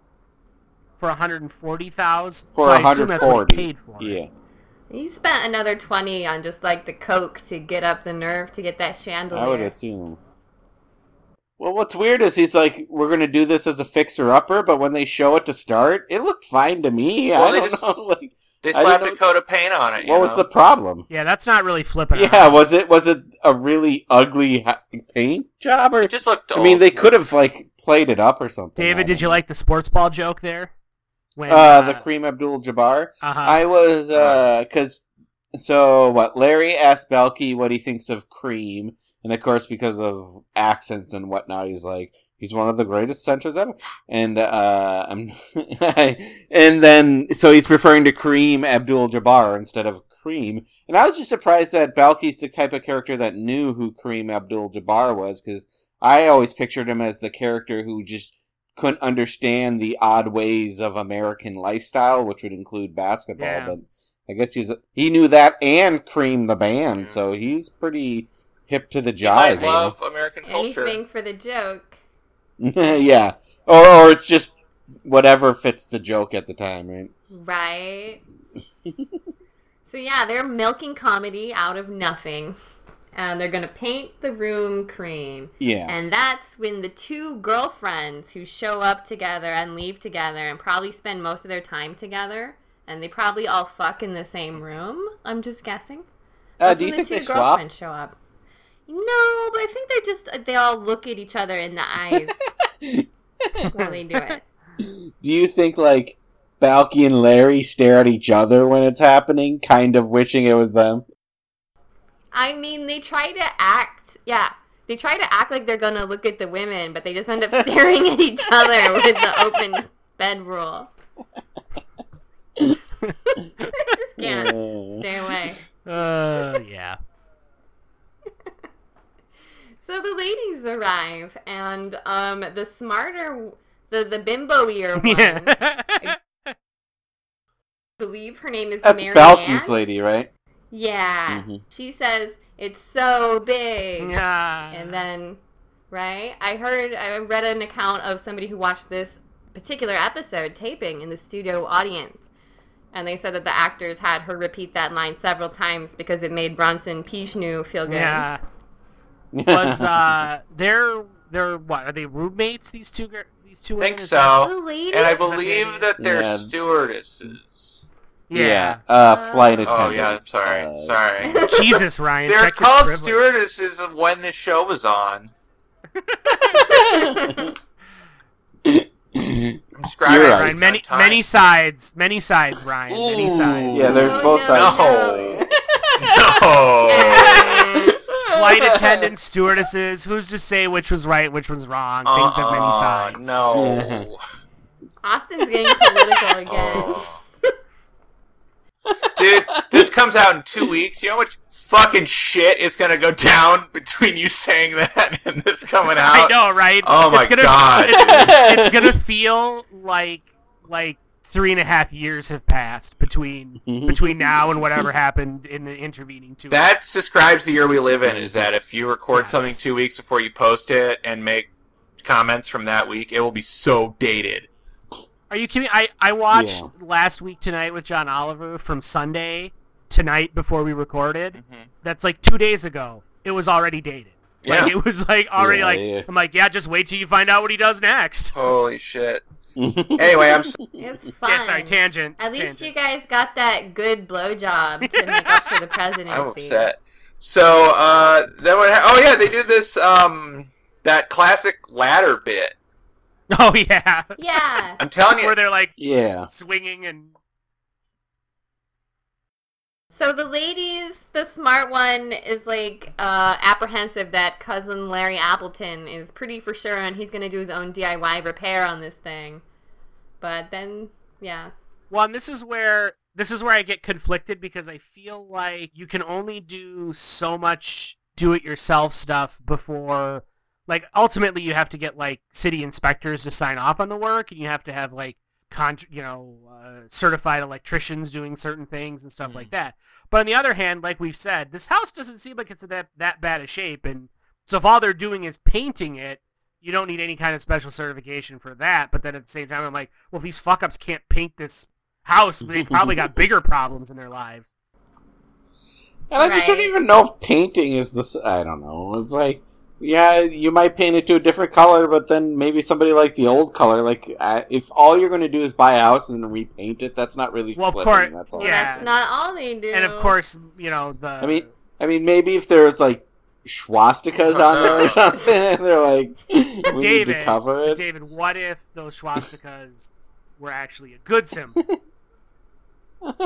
for 140,000. for so I assume that's what he paid for. it. Yeah, He spent another 20 on just like the coke to get up the nerve to get that chandelier. I would assume. Well, what's weird is he's like, "We're gonna do this as a fixer-upper," but when they show it to start, it looked fine to me. Well, I they don't just- know. Like, They I didn't slapped a coat of paint on it. you what was know? the problem? Yeah, that's not really flipping. Yeah, was it was it a really ugly paint job or? It just looked. I mean, they could have like played it up or something. David, did don't you like the sports ball joke there? When uh, the Cream Abdul-Jabbar? uh-huh. I was uh, cause so what? Larry asked Balki what he thinks of Cream, and of course, because of accents and whatnot, he's like, he's one of the greatest centers ever. And uh, I'm, and then so he's referring to Cream Abdul-Jabbar instead of Cream, and I was just surprised that Balki's the type of character that knew who Cream Abdul-Jabbar was, because I always pictured him as the character who just couldn't understand the odd ways of American lifestyle, which would include basketball. Yeah. But I guess he's he knew that and Cream the band, Yeah. so he's pretty hip to the You might jive. you know? love American culture. Anything for the joke. yeah, or or it's just whatever fits the joke at the time, right? Right. so yeah, they're milking comedy out of nothing. And they're gonna paint the room cream. Yeah. And that's when the two girlfriends who show up together and leave together and probably spend most of their time together and they probably all fuck in the same room. I'm just guessing. Uh, do you when the think they two swap? girlfriends show up? No, but I think they're just they all look at each other in the eyes while they do it. Do you think like Balki and Larry stare at each other when it's happening, kind of wishing it was them? I mean, they try to act, yeah, they try to act like they're gonna look at the women, but they just end up staring at each other with the open bed rule. just can't Uh, stay away. Uh, yeah. So the ladies arrive, and um, the smarter, the the bimbo-ier one, Yeah. I believe her name is That's Mary Balki's Ann. lady, right? Yeah, Mhm. she says it's so big. yeah. And then, right? I heard, I read an account of somebody who watched this particular episode taping in the studio audience. And they said that the actors had her repeat that line several times because it made Bronson Pinchot feel good. Yeah. Was uh, they're they're what are they roommates? These two gir- these two I think women? Is that- so. And I Is that the believe that they're Yeah. stewardesses. Yeah. Uh, flight attendants. Oh yeah, sorry. uh, sorry. Jesus, Ryan. They're check called privilege. stewardesses of when this show was on. I'm just describe You're it. right. Ryan, many many sides, many sides, Ryan, many sides. Yeah, there's Oh, both no, sides. No. no. No. Flight attendants, stewardesses. Who's to say which was right, which was wrong? Things have many Uh-uh, sides. No. Austin's getting political again. Oh. Dude, this comes out in two weeks. You know how much fucking shit is gonna go down between you saying that and this coming out? I know, right? Oh my it's gonna, God, It's, it's gonna feel like like three and a half years have passed between between now and whatever happened in the intervening two. That describes the year we live in. Is that if you record Yes. something two weeks before you post it and make comments from that week, it will be so dated. Are you kidding? I I watched Yeah. last week tonight with John Oliver from Sunday tonight before we recorded. Mm-hmm. That's like two days ago. It was already dated. Like Yeah. it was like already Yeah, like yeah. I'm like yeah, just wait till you find out what he does next. Holy shit. Anyway, I'm. s- It's fun. Yeah, sorry, tangent. At least tangent. you guys got that good blowjob to make up for the presidency. I'm upset. So, uh, then what? Ha- oh yeah, they did this um that classic ladder bit. Oh yeah. Yeah. I'm telling you, Where they're like Yeah. swinging and So the ladies, the smart one is like uh, apprehensive that cousin Larry Appleton is pretty for sure, and he's gonna do his own DIY repair on this thing. But then, yeah, Well, and this is where this is where I get conflicted because I feel like you can only do so much do-it-yourself stuff before, like, ultimately you have to get like city inspectors to sign off on the work, and you have to have like, con- you know, uh, certified electricians doing certain things and stuff like that. But on the other hand, like we've said, this house doesn't seem like it's in that that bad a shape, and so if all they're doing is painting it, you don't need any kind of special certification for that. But then at the same time, I'm like, well, if these fuck ups can't paint this house, they probably got bigger problems in their lives. And I just don't even know if painting is the. I don't know. It's like, yeah, you might paint it to a different color, but then maybe somebody like the old color. Like, uh, if all you're going to do is buy a house and then repaint it, that's not really. Well, of course, that's all. yeah. that's not all they do. And of course, you know the. I mean, I mean, maybe if there's like swastikas on there or something, and they're like, we need to David, cover it. David, what if those swastikas were actually a good symbol? um,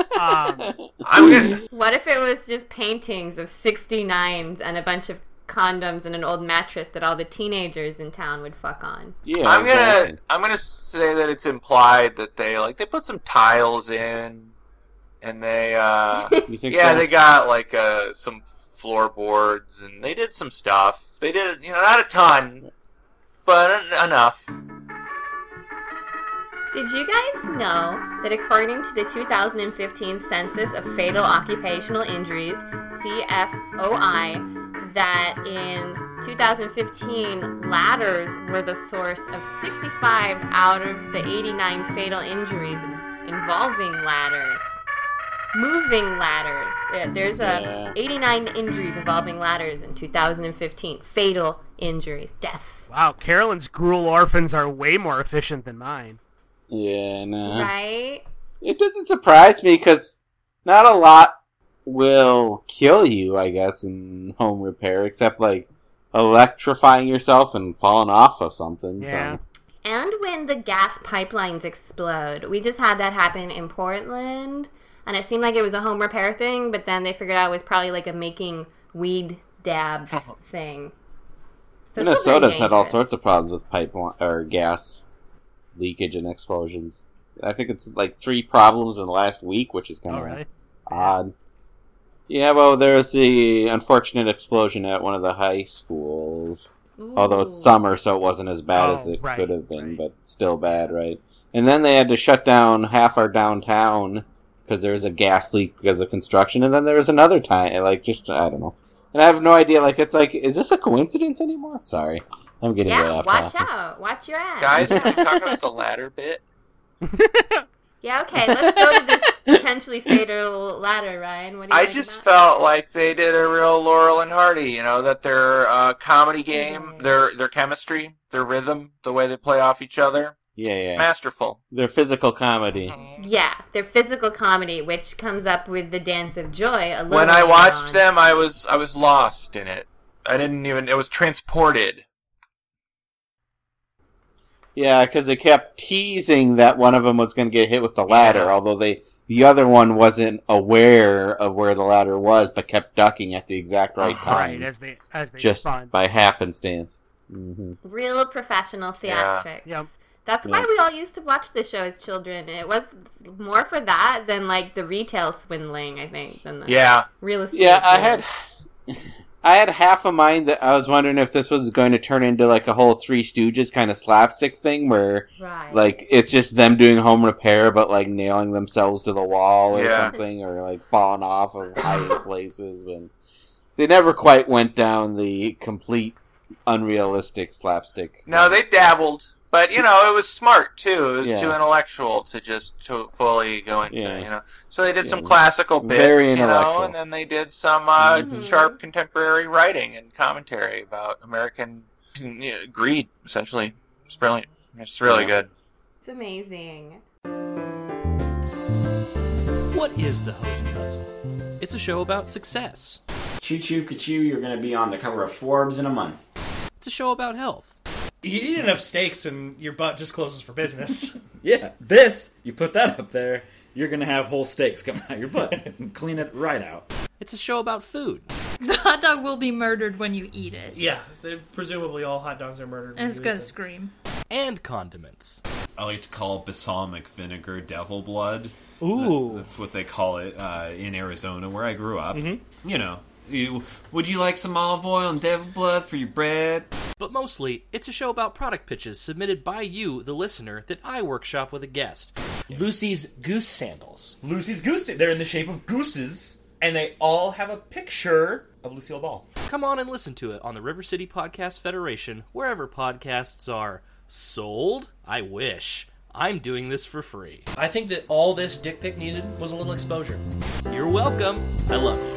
I'm gonna. what if it was just paintings of 69s and a bunch of condoms and an old mattress that all the teenagers in town would fuck on? Yeah, I'm gonna. exactly. I'm gonna say that it's implied that they like they put some tiles in, and they uh. You think yeah, so? they got like uh some floorboards and they did some stuff. They did, you know, not a ton, but en- enough. Did you guys know that according to the 2015 Census of Fatal Occupational Injuries, CFOI, that in 2015 ladders were the source of 65 out of the 89 fatal injuries involving ladders. Moving ladders. There's a 89 injuries involving ladders in 2015. Fatal injuries, death. wow, Carolyn's gruel orphans are way more efficient than mine. Yeah, no. Right? It doesn't surprise me because not a lot will kill you, I guess, in home repair, except like electrifying yourself and falling off of something. Yeah. So. And when the gas pipelines explode. We just had that happen in Portland, and it seemed like it was a home repair thing, but then they figured out it was probably like a making weed dab oh. thing. So it's still very Minnesota's had all sorts of problems with pipeline or gas leakage and explosions. I think it's like three problems in the last week, which is kind Oh, of really? odd. Yeah, well, there was the unfortunate explosion at one of the high schools. Although it's summer, so it wasn't as bad as Oh, it right, could have been, right. but still bad, right? And then they had to shut down half our downtown because there was a gas leak because of construction. And then there was another time, like just I don't know. And I have no idea. Like it's like, is this a coincidence anymore? Sorry, I'm getting way Yeah, off watch topic. out. Watch your ass. Guys, are we talking about the ladder bit? Yeah, okay, let's go to this potentially fatal ladder, Ryan. What do you I just about felt like they did a real Laurel and Hardy. You know that their uh, comedy game, their their chemistry, their rhythm, the way they play off each other, Yeah, yeah. masterful. Their physical comedy. Yeah, their physical comedy, which comes up with the Dance of Joy a little When I watched on. them, I was I was lost in it. I didn't even. It was transported. Yeah, because they kept teasing that one of them was going to get hit with the ladder, Yeah. although they the other one wasn't aware of where the ladder was, but kept ducking at the exact right Uh-huh. time, Right as they as they just spun. by happenstance. hmm Real professional Yeah. theatrics. Yep. That's Yeah. why we all used to watch the show as children. It was more for that than like the retail swindling, I think, than the Yeah. real estate. Yeah, I had I had half a mind that I was wondering if this was going to turn into like a whole Three Stooges kind of slapstick thing where right. like it's just them doing home repair but like nailing themselves to the wall or Yeah. something or like falling off of high places when they never quite went down the complete unrealistic slapstick. No, they dabbled, but you know it was smart too. It was Yeah. too intellectual to just to fully go into. Yeah. You know, so they did some classical bits, Very you know, and then they did some uh, Mhm. sharp contemporary writing and commentary about American greed. Essentially, it's brilliant. It's really Yeah. good. It's amazing. What is the Hosey Hustle? It's a show about success. Choo choo choo, you're gonna be on the cover of Forbes in a month. It's a show about health. You eat enough steaks and your butt just closes for business. Yeah, this, you put that up there, you're gonna have whole steaks coming out your butt and clean it right out. It's a show about food. The hot dog will be murdered when you eat it. yeah, they, presumably all hot dogs are murdered. And it's gonna scream. And condiments. I like to call balsamic vinegar devil blood. Ooh. That- That's what they call it uh, in Arizona, where I grew up. Mhm. You know, you, would you like some olive oil and devil blood for your bread? But mostly, it's a show about product pitches submitted by you, the listener, that I workshop with a guest. Lucy's goose sandals. Lucy's goose. They're in the shape of gooses, and they all have a picture of Lucille Ball. Come on and listen to it on the River City Podcast Federation, wherever podcasts are sold. I wish. I'm doing this for free. I think that all this dick pic needed was a little exposure. You're welcome. I love you.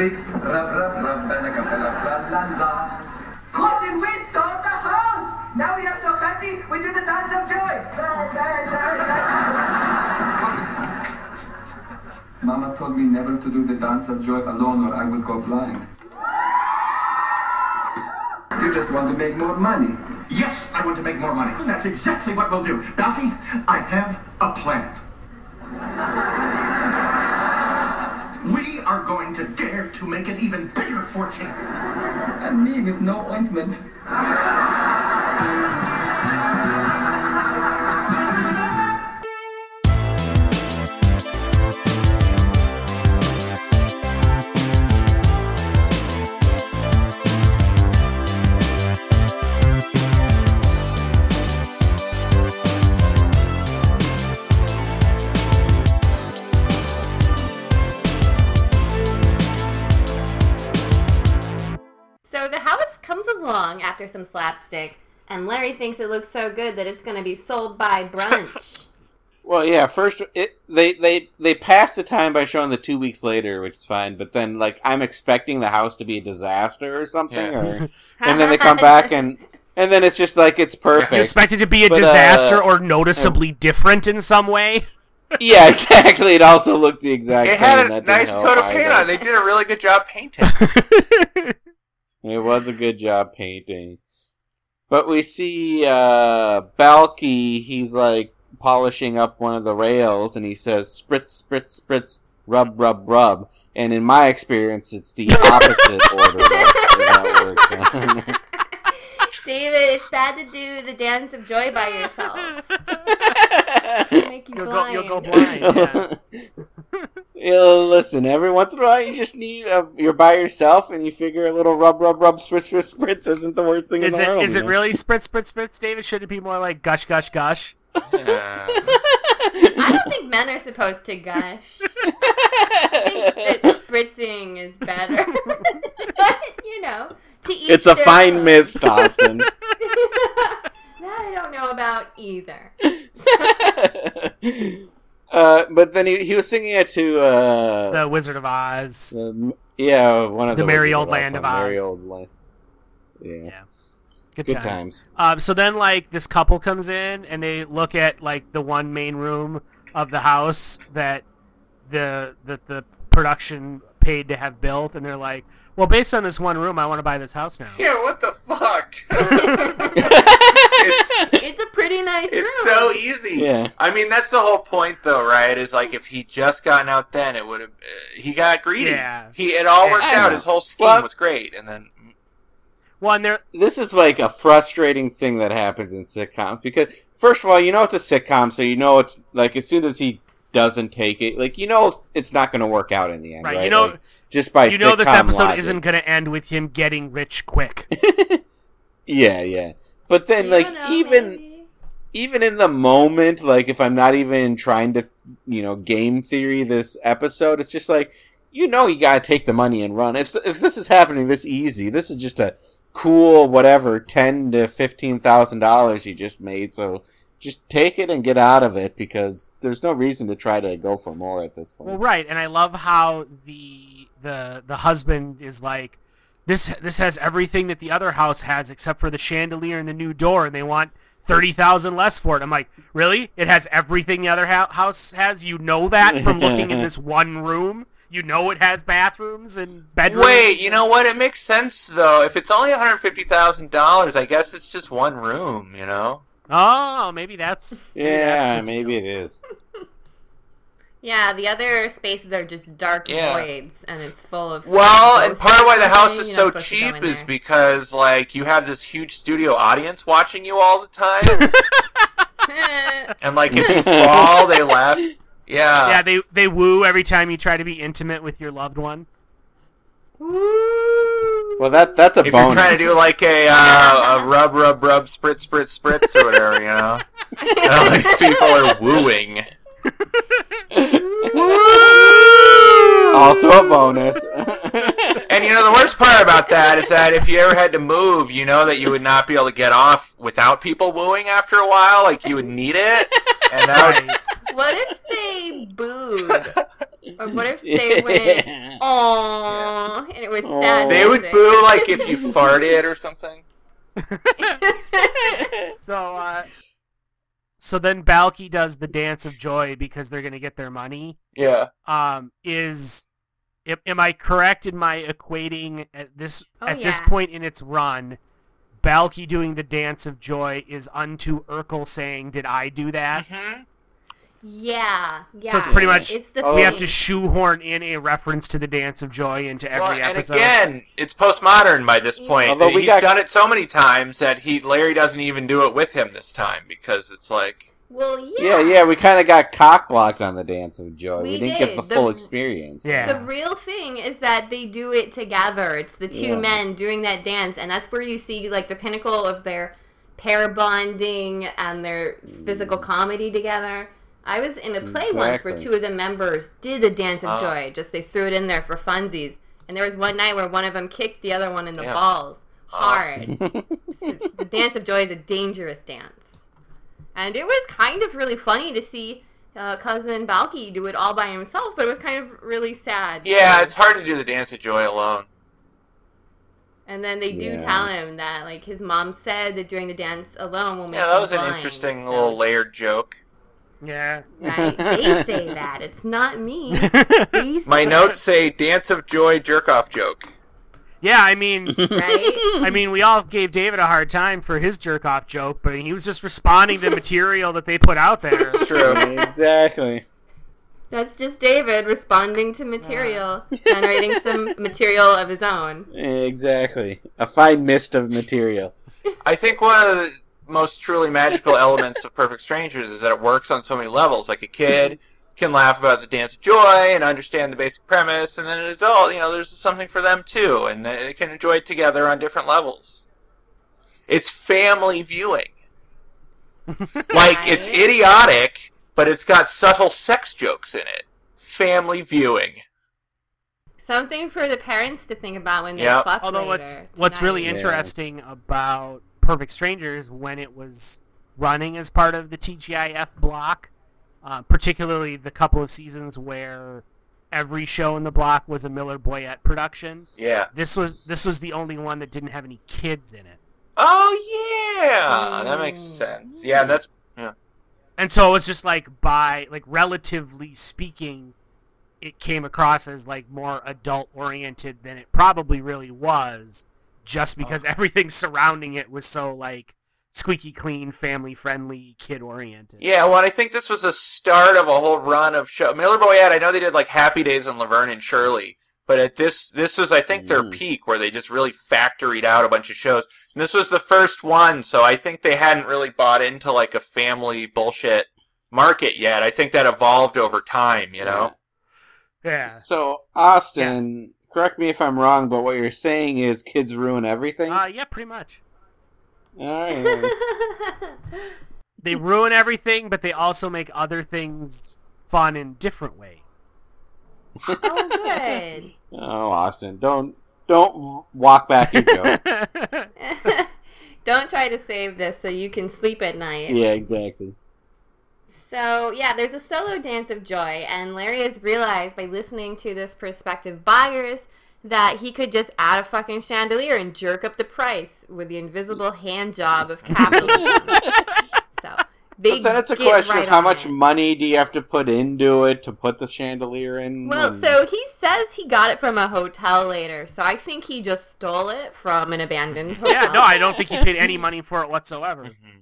Spritz, rub, rub, rub, and a cappella, tra la la. Gordon, we sold the house! Now we are so happy, we do the dance of joy! Mama told me never to do the dance of joy alone or I will go blind. You just want to make more money. Yes, I want to make more money. That's exactly what we'll do. Bounty, I have a plan. We are going to dare to make an even bigger fortune. And me with no ointment. Comes along after some slapstick, and Larry thinks it looks so good that it's going to be sold by brunch. Well, yeah. First, it they they they pass the time by showing the two weeks later, which is fine. But then, like, I'm expecting the house to be a disaster or something, Yeah. or and then they come back and and then it's just like it's perfect. You expect it to be a But, uh, disaster or noticeably different in some way? yeah, exactly. It also looked the exact It same. had a nice coat of either. paint on. They did a really good job painting. It was a good job painting. But we see uh Balki, he's like polishing up one of the rails and he says spritz spritz spritz rub rub rub and in my experience it's the opposite order that, that works. David, it's bad to do the dance of joy by yourself. Make you You'll go, blind. you'll go blind. Yeah. You know, listen, every once in a while you just need a, you're by yourself and you figure a little rub rub rub spritz spritz spritz isn't the worst thing Is in the it world. is it know? really spritz spritz spritz, David? Should it be more like gush gush gush? I don't think men are supposed to gush. I think that spritzing is better. but, you know, to each It's a their fine own. mist, Austin. that I don't know about either. Uh, but then he, he was singing it to uh, The Wizard of Oz. the- yeah, one of The the, Merry Wizard Old Land Oz, of Merry Oz. Old Land. Yeah. Good, Good times. times. Um, so then, like, this couple comes in and they look at like the one main room of the house that the that the production paid to have built, and they're like, "Well, based on this one room, I want to buy this house now." Yeah, what the fuck? it's a pretty nice It's room. so easy. Yeah. I mean, that's the whole point, though, right? Is like if he just gotten out then, it would have. Uh, he got greedy. Yeah. He it all Yeah, worked I out. know. His whole scheme Well- was great, and then Well, and there, this is like a frustrating thing that happens in sitcoms because first of all, you know it's a sitcom, so you know it's like as soon as he doesn't take it, like you know it's not going to work out in the end, Right, right? you know- Like, just by you know this episode logic. isn't going to end with him getting rich quick. Yeah, yeah. But then, You like, know, even maybe. even in the moment, like, if I'm not even trying to, you know, game theory this episode, it's just like, you know, you gotta take the money and run. If if this is happening this easy, this is just a cool whatever ten to fifteen thousand dollars you just made. So just take it and get out of it because there's no reason to try to go for more at this point. Well, right, and I love how the the the husband is like, this this has everything that the other house has except for the chandelier and the new door, and they want thirty thousand less for it. I'm like, really? It has everything the other hou- house has. You know that from looking in this one room. You know it has bathrooms and bedrooms. wait. You know what? It makes sense though. If it's only one hundred fifty thousand dollars, I guess it's just one room. You know. Oh, maybe that's maybe yeah, that's maybe it is. Yeah, the other spaces are just dark Yeah. voids, and it's full of. Well, and part of why the house is so not supposed to go cheap is there. because like you have this huge studio audience watching you all the time, and like if you fall, they laugh. Yeah. yeah, they they woo every time you try to be intimate with your loved one. Well, that that's a if bonus. you're trying to do like a uh, a rub rub rub spritz spritz spritz or whatever, you know, all these people are wooing. Also a bonus. And you know the worst part about that is that if you ever had to move, you know that you would not be able to get off without people wooing after a while. Like you would need it, and that would, What if they booed? Or what if they went, "Aww," and it was sad? they would boo like if you farted or something. So, uh, so then Balki does the dance of joy because they're gonna get their money. Yeah. Um, is am, am I correct in my equating at this Oh, at this point in its run? Balki doing the dance of joy is unto Urkel saying, "Did I do that?" Yeah, yeah. So it's pretty much It's the oh. we have to shoehorn in a reference to the dance of joy into every Well, and episode. again, it's postmodern by this point. Although we He's got- done it so many times that he Larry doesn't even do it with him this time because it's like Well, yeah. Yeah, yeah, we kind of got cock blocked on the Dance of Joy. We, We didn't get the did. full The- experience. The real thing is that they do it together. It's the two Yeah. men doing that dance, and that's where you see like the pinnacle of their pair bonding and their physical mm. comedy together. I was in a play once where two of the members did the dance of Oh. joy. Just they threw it in there for funsies, and there was one night where one of them kicked the other one in the Yeah. balls Oh. hard. So the dance of joy is a dangerous dance, and it was kind of really funny to see. Uh, cousin Balki do it all by himself, but it was kind of really sad. yeah, it's hard to do the dance of joy alone. And then they do Yeah. tell him that like his mom said that doing the dance alone will make Yeah, that him was an blind. interesting little layered joke. Yeah. Right? They say that. It's not me. My say notes say dance of joy jerk off joke. Yeah, I mean, Right? I mean, we all gave David a hard time for his jerk off joke, but he was just responding to material that they put out there. It's true. exactly. That's just David responding to material, generating some material of his own. Exactly. A fine mist of material. I think one of the most truly magical elements of Perfect Strangers is that it works on so many levels. Like a kid can laugh about the dance of joy and understand the basic premise, and then an adult, you know, there's something for them too, and they can enjoy it together on different levels. It's family viewing. like it's idiotic, but it's got subtle sex jokes in it. Family viewing. Something for the parents to think about when they Yep. fuck Although later what's what's really interesting about Perfect Strangers when it was running as part of the TGIF block, uh, particularly the couple of seasons where every show in the block was a Miller Boyett production. Yeah. This was this was the only one that didn't have any kids in it. Oh yeah, that makes sense. Yeah, that's yeah. And so it was just like by like relatively speaking, it came across as like more adult oriented than it probably really was, just oh. because everything surrounding it was so like squeaky clean, family friendly, kid oriented. Yeah, well, I think this was the start of a whole run of show. Miller Boy, Boyett, I know they did like Happy Days and Laverne and Shirley, but at this, this was I think their mm. peak where they just really factoried out a bunch of shows. And this was the first one, so I think they hadn't really bought into like a family bullshit market yet. I think that evolved over time, you know. Yeah. So Austin, correct me if I'm wrong, but what you're saying is kids ruin everything. Uh, yeah, pretty much. All right. They ruin everything, but they also make other things fun in different ways. Oh, good. oh, Austin, don't don't walk back your joke. Don't try to save this so you can sleep at night. yeah, exactly. So, yeah, there's a solo dance of joy, and Larry has realized by listening to this prospective buyers that he could just add a fucking chandelier and jerk up the price with the invisible hand job of capitalism. so, they But then it's a question right of how much it. money do you have to put into it to put the chandelier in? Well, and- so he says he got it from a hotel later, so I think he just stole it from an abandoned hotel. Yeah, no, I don't think he paid any money for it whatsoever. Mm-hmm.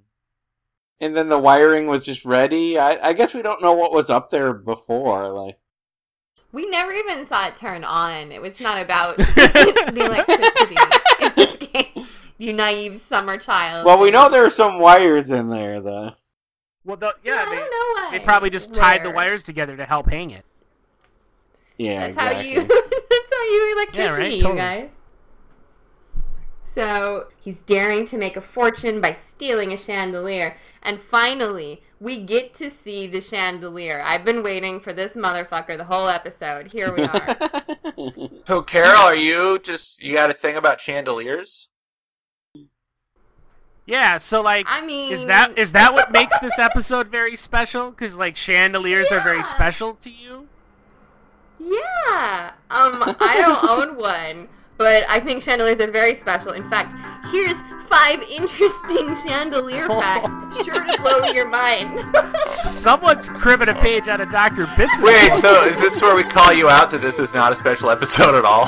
And then the wiring was just ready. I, I guess we don't know what was up there before. Like, We never even saw it turn on. It was not about the electricity in this case. You naive summer child. well, we know there are some wires in there, though. Well, the, yeah, I they, don't know why. they probably just tied the wires together to help hang it. Yeah, That's how you. that's how you electricity, Yeah, right, you guys. So he's daring to make a fortune by stealing a chandelier, and finally we get to see the chandelier. I've been waiting for this motherfucker the whole episode. Here we are. So, Carol, are you just you got a thing about chandeliers? Yeah, so like, I mean, is that is that what makes this episode very special? Because like chandeliers are very special to you. Yeah. Um, I don't own one, but I think chandeliers are very special. In fact, here's five interesting chandelier facts sure to blow your mind. Someone's cribbing a page out of Doctor Bits. Wait, so is this where we call you out that this is not a special episode at all?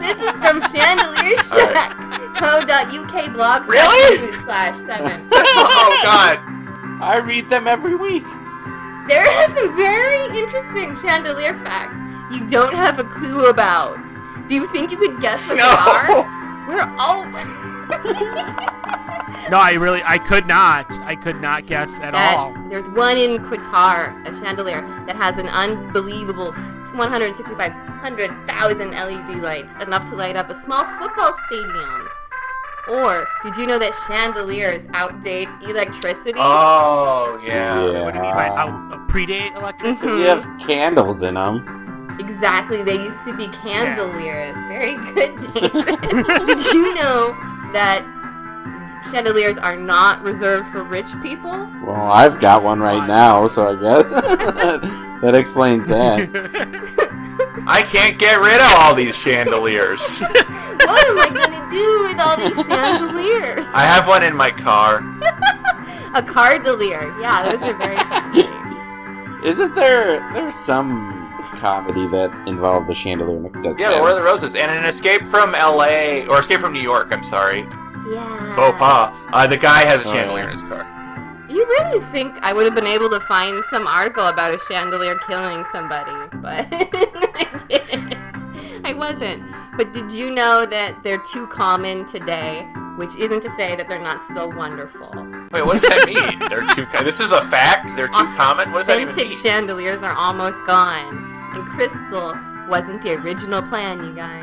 this is from Chandelier Shack. Co.uk blog Really? slash seven. oh God! I read them every week. There are some very interesting chandelier facts you don't have a clue about. Do you think you could guess what No. they are? We're all No, I really, I could not. I could not guess at that all. there's one in Qatar, a chandelier that has an unbelievable 165,000 LED lights, enough to light up a small football stadium. Or did you know that chandeliers outdate electricity? Oh yeah. What do you mean by out, uh, predate electricity? You have candles in them. Exactly, they used to be candeliers. Very good, David. Did you know that chandeliers are not reserved for rich people? Well, I've got one right now, so I guess that explains that. I can't get rid of all these chandeliers. What am I gonna do with all these chandeliers? I have one in my car. A cardelier. Yeah, those are very pretty. Isn't there there's some comedy that involved the chandelier? That's Yeah, the War of the Roses, and an Escape from L.A. or Escape from New York. I'm sorry. Yeah. Faux pas. Uh, the guy has a Oh, chandelier yeah. in his car. You really think I would have been able to find some article about a chandelier killing somebody, but I didn't. I wasn't. But did you know that they're too common today? Which isn't to say that they're not still wonderful. Wait, what does that mean? They're too. This is a fact. They're too common. What does that even Vintage mean? chandeliers are almost gone. And crystal wasn't the original plan, you guys.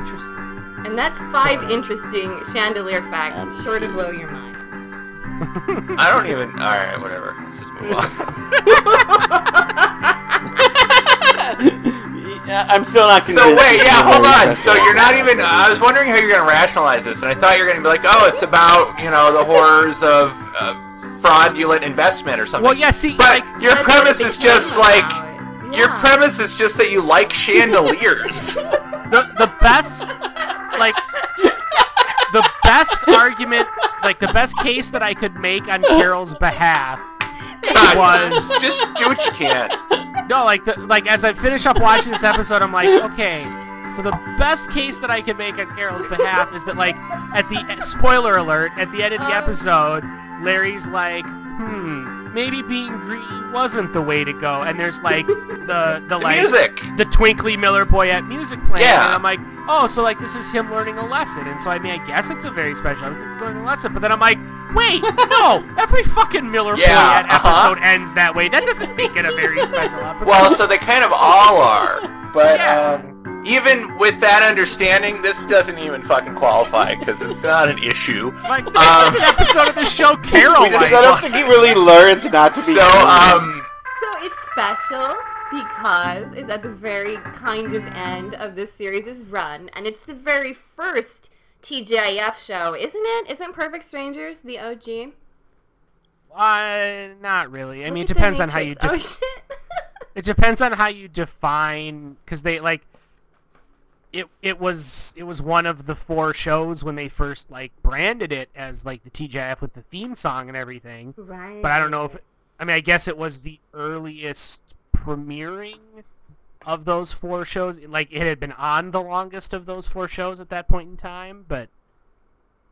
Interesting. And that's five interesting chandelier facts, sure to blow your mind. I don't even. All right, whatever. Let's just move on. Yeah, I'm still not convinced. So wait, yeah, hold on. So you're not episode. even. I was wondering how you're gonna rationalize this, and I thought you were gonna be like, oh, it's about you know the horrors of uh, fraudulent investment or something. Well, yeah, see, but like your premise is just like about. your premise is just that you like chandeliers. the the best like the best argument like the best case that I could make on Carol's behalf God, was just do what you can. no, like the, like as I finish up watching this episode, I'm like, okay. So the best case that I can make on Carol's behalf is that like at the spoiler alert at the end of the episode, Larry's like, hmm, maybe being greedy wasn't the way to go, and there's like the the, like music. the Twinkly Miller Boyett music playing, Yeah. and I'm like, oh, so like this is him learning a lesson, and so I mean, I guess it's a very special episode because he's learning a lesson, but then I'm like, wait, no, every fucking Miller Yeah, Boyett uh-huh. episode ends that way. That doesn't make it a very special episode. Well, so they kind of all are, but um, even with that understanding, this doesn't even fucking qualify because it's not an issue. Like this Um, is an episode of the show Carol. We just- likes. I don't think he really learns not to be. So, um, So it's special because it's at the very kind of end of this series' run, and it's the very first TGIF show, isn't it? Isn't Perfect Strangers the OG? Uh, not really. I Look mean, it depends on how you. Matrix. Def- oh shit! it depends on how you define, because they like. It it was it was one of the four shows when they first like branded it as like the TGIF with the theme song and everything. Right. But I don't know if I mean I guess it was the earliest premiering of those four shows. Like it had been on the longest of those four shows at that point in time, but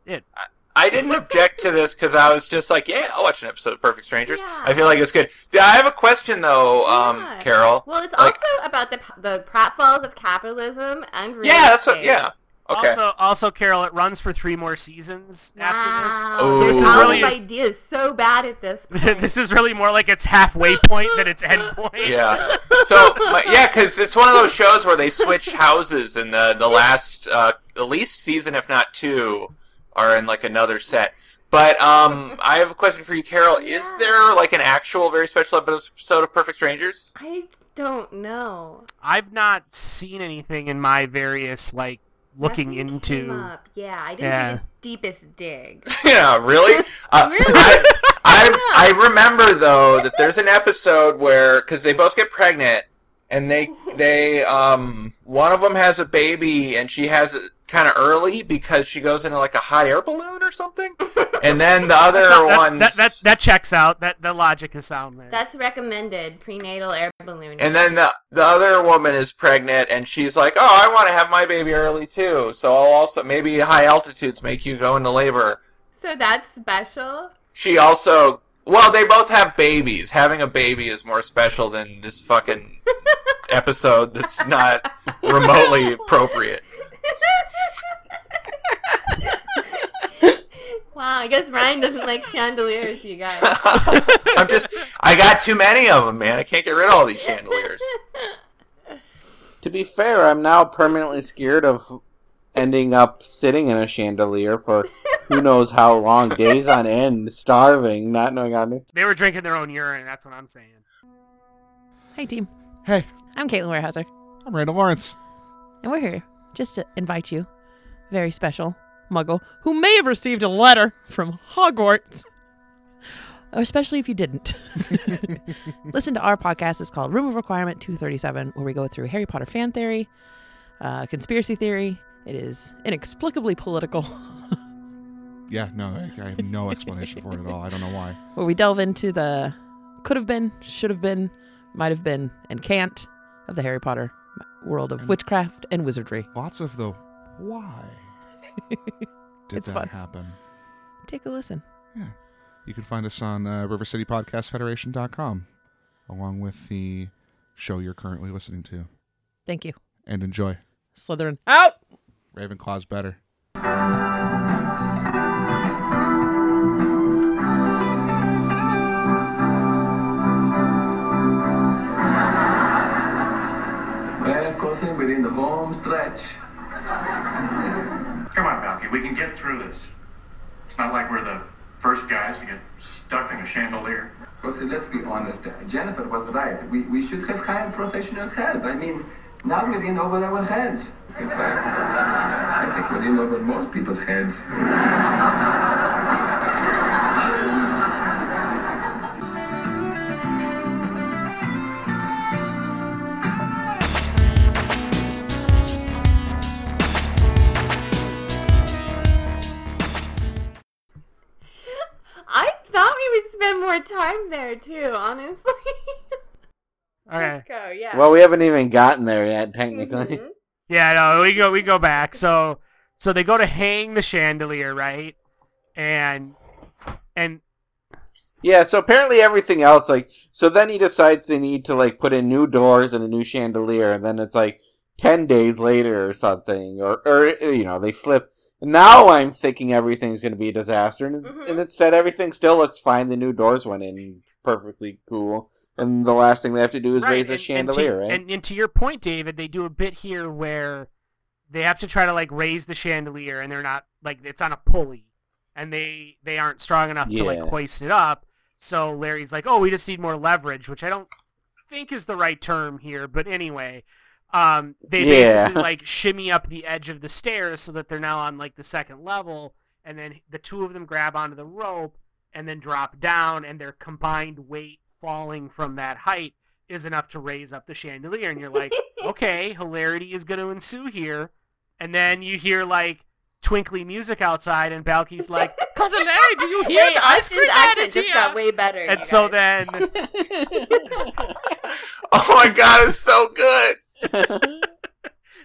it I didn't object to this because I was just like, yeah, I'll watch an episode of Perfect Strangers. I feel like it's good. Yeah, I have a question though, um, Yeah. Carol. Well, it's Like- also about the the pratfalls of capitalism and real yeah, that's what. Yeah, okay. Also, also, Carol, it runs for three more seasons after this. Wow. So this is Tom's really idea is so bad at this. point. this is really more like its halfway point than its end point. Yeah. So my, yeah, because it's one of those shows where they switch houses, in the the last uh, at least season, if not two, are in like another set. But um, I have a question for you, Carol. Is there like an actual very special episode of Perfect Strangers? I don't know. I've not seen anything in my various like looking Nothing into. came up. Yeah, I didn't Yeah. do the deepest dig. yeah, really? Uh, I, I, I remember though that there's an episode where because they both get pregnant and they they um one of them has a baby and she has it kind of early because she goes into like a hot air balloon or something, and then the other That's- that's- ones that, that that checks out. That the logic is sound there. That's recommended prenatal air balloon. and then the the other woman is pregnant and she's like, oh, I want to have my baby early too, so I'll also maybe high altitudes make you go into labor. So that's special. She also, well, they both have babies. Having a baby is more special than this fucking episode that's not remotely appropriate. Wow, I guess Ryan doesn't like chandeliers, you guys. I'm just, I got too many of them, man. I can't get rid of all these chandeliers. To be fair, I'm now permanently scared of ending up sitting in a chandelier for who knows how long, days on end, starving, not knowing how to. They were drinking their own urine. That's what I'm saying. Hi, team. Hey, I'm Caitlin Weierhauser, I'm Randall Lawrence. and we're here just to invite you, very special muggle, who may have received a letter from Hogwarts, especially if you didn't. Listen to our podcast. It's called Room of Requirement 237, where we go through Harry Potter fan theory, uh, conspiracy theory. It is inexplicably political, Yeah, no, I, I have no explanation for it at all. I don't know why. where we delve into the could have been, should have been, might have been, and can't of the Harry Potter world of witchcraft and wizardry. Lots of the why did It's that fun. happen? Take a listen. Yeah. You can find us on uh, rivercitypodcastfederation.com along with the show you're currently listening to. Thank you. And enjoy. Slytherin out. Ravenclaw's better. Well, crossing within the home stretch. Come on, Balki, we can get through this. It's not like we're the first guys to get stuck in a chandelier. Crossy, let's be honest. Jennifer was right. We, we should have hired professional help. I mean, now we're in over our heads. In fact, I think we're in over most people's heads. Time there there too, honestly. Okay. Let's go, yeah. Well, we haven't even gotten there yet, technically. Mhm. Yeah, no, we go we go back. So so they go to hang the chandelier, right? And and Yeah, so apparently everything else, like, so then he decides they need to, like, put in new doors and a new chandelier, and then it's like 10 days later or something, or, or you know, they flip. Now I'm thinking everything's going to be a disaster, and, mm-hmm. and instead everything still looks fine. The new doors went in perfectly cool, and the last thing they have to do is right, raise a chandelier, and to, right? And, and to your point, David, they do a bit here where they have to try to like raise the chandelier, and they're not like it's on a pulley, and they they aren't strong enough to like hoist it up. So Larry's like, "Oh, we just need more leverage," which I don't think is the right term here, but anyway. Um, they Yeah. basically like shimmy up the edge of the stairs so that they're now on like the second level, and then the two of them grab onto the rope and then drop down, and their combined weight falling from that height is enough to raise up the chandelier. And you're like, okay, hilarity is going to ensue here. And then you hear like twinkly music outside, and Balki's like, Cousin Larry, do you hear Wait, the ice cream man is just here? got way better. And so then Oh my god, it's so good.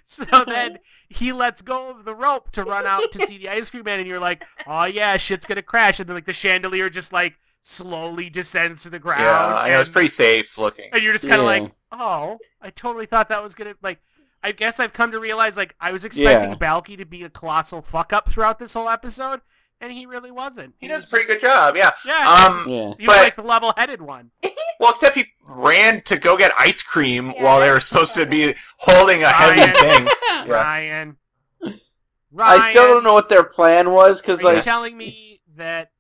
So then he lets go of the rope to run out to see the ice cream man, and you're like, "Oh yeah, shit's gonna crash." And then like the chandelier just like slowly descends to the ground. Yeah, I know it's pretty safe looking. And you're just kind of Yeah. like, "Oh, I totally thought that was gonna like." I guess I've come to realize like I was expecting Yeah. Balki to be a colossal fuck up throughout this whole episode, and he really wasn't. He does a pretty good job, yeah. Yeah, Um, Yeah. he was but like the level-headed one. well, except he ran to go get ice cream while they were supposed to be holding a heavy Ryan. thing. Yeah. Ryan. I still don't know what their plan was, because, Are you like, telling me that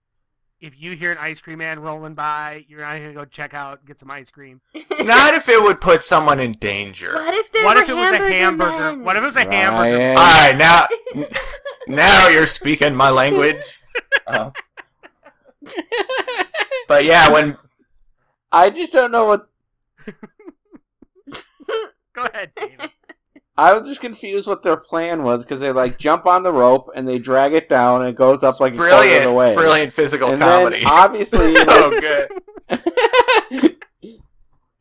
if you hear an ice cream man rolling by, you're not gonna go check out, get some ice cream? Not if it would put someone in danger. What if there What were if it was a hamburger hamburger? men? What if it was a hamburger? All right, now, now you're speaking my language. Uh, but yeah, when I just don't know what. Go ahead, David. I was just confused what their plan was, because they, like, jump on the rope and they drag it down and it goes up, like, a quarter of brilliant, the way. brilliant physical and comedy. Then, obviously, so like, good.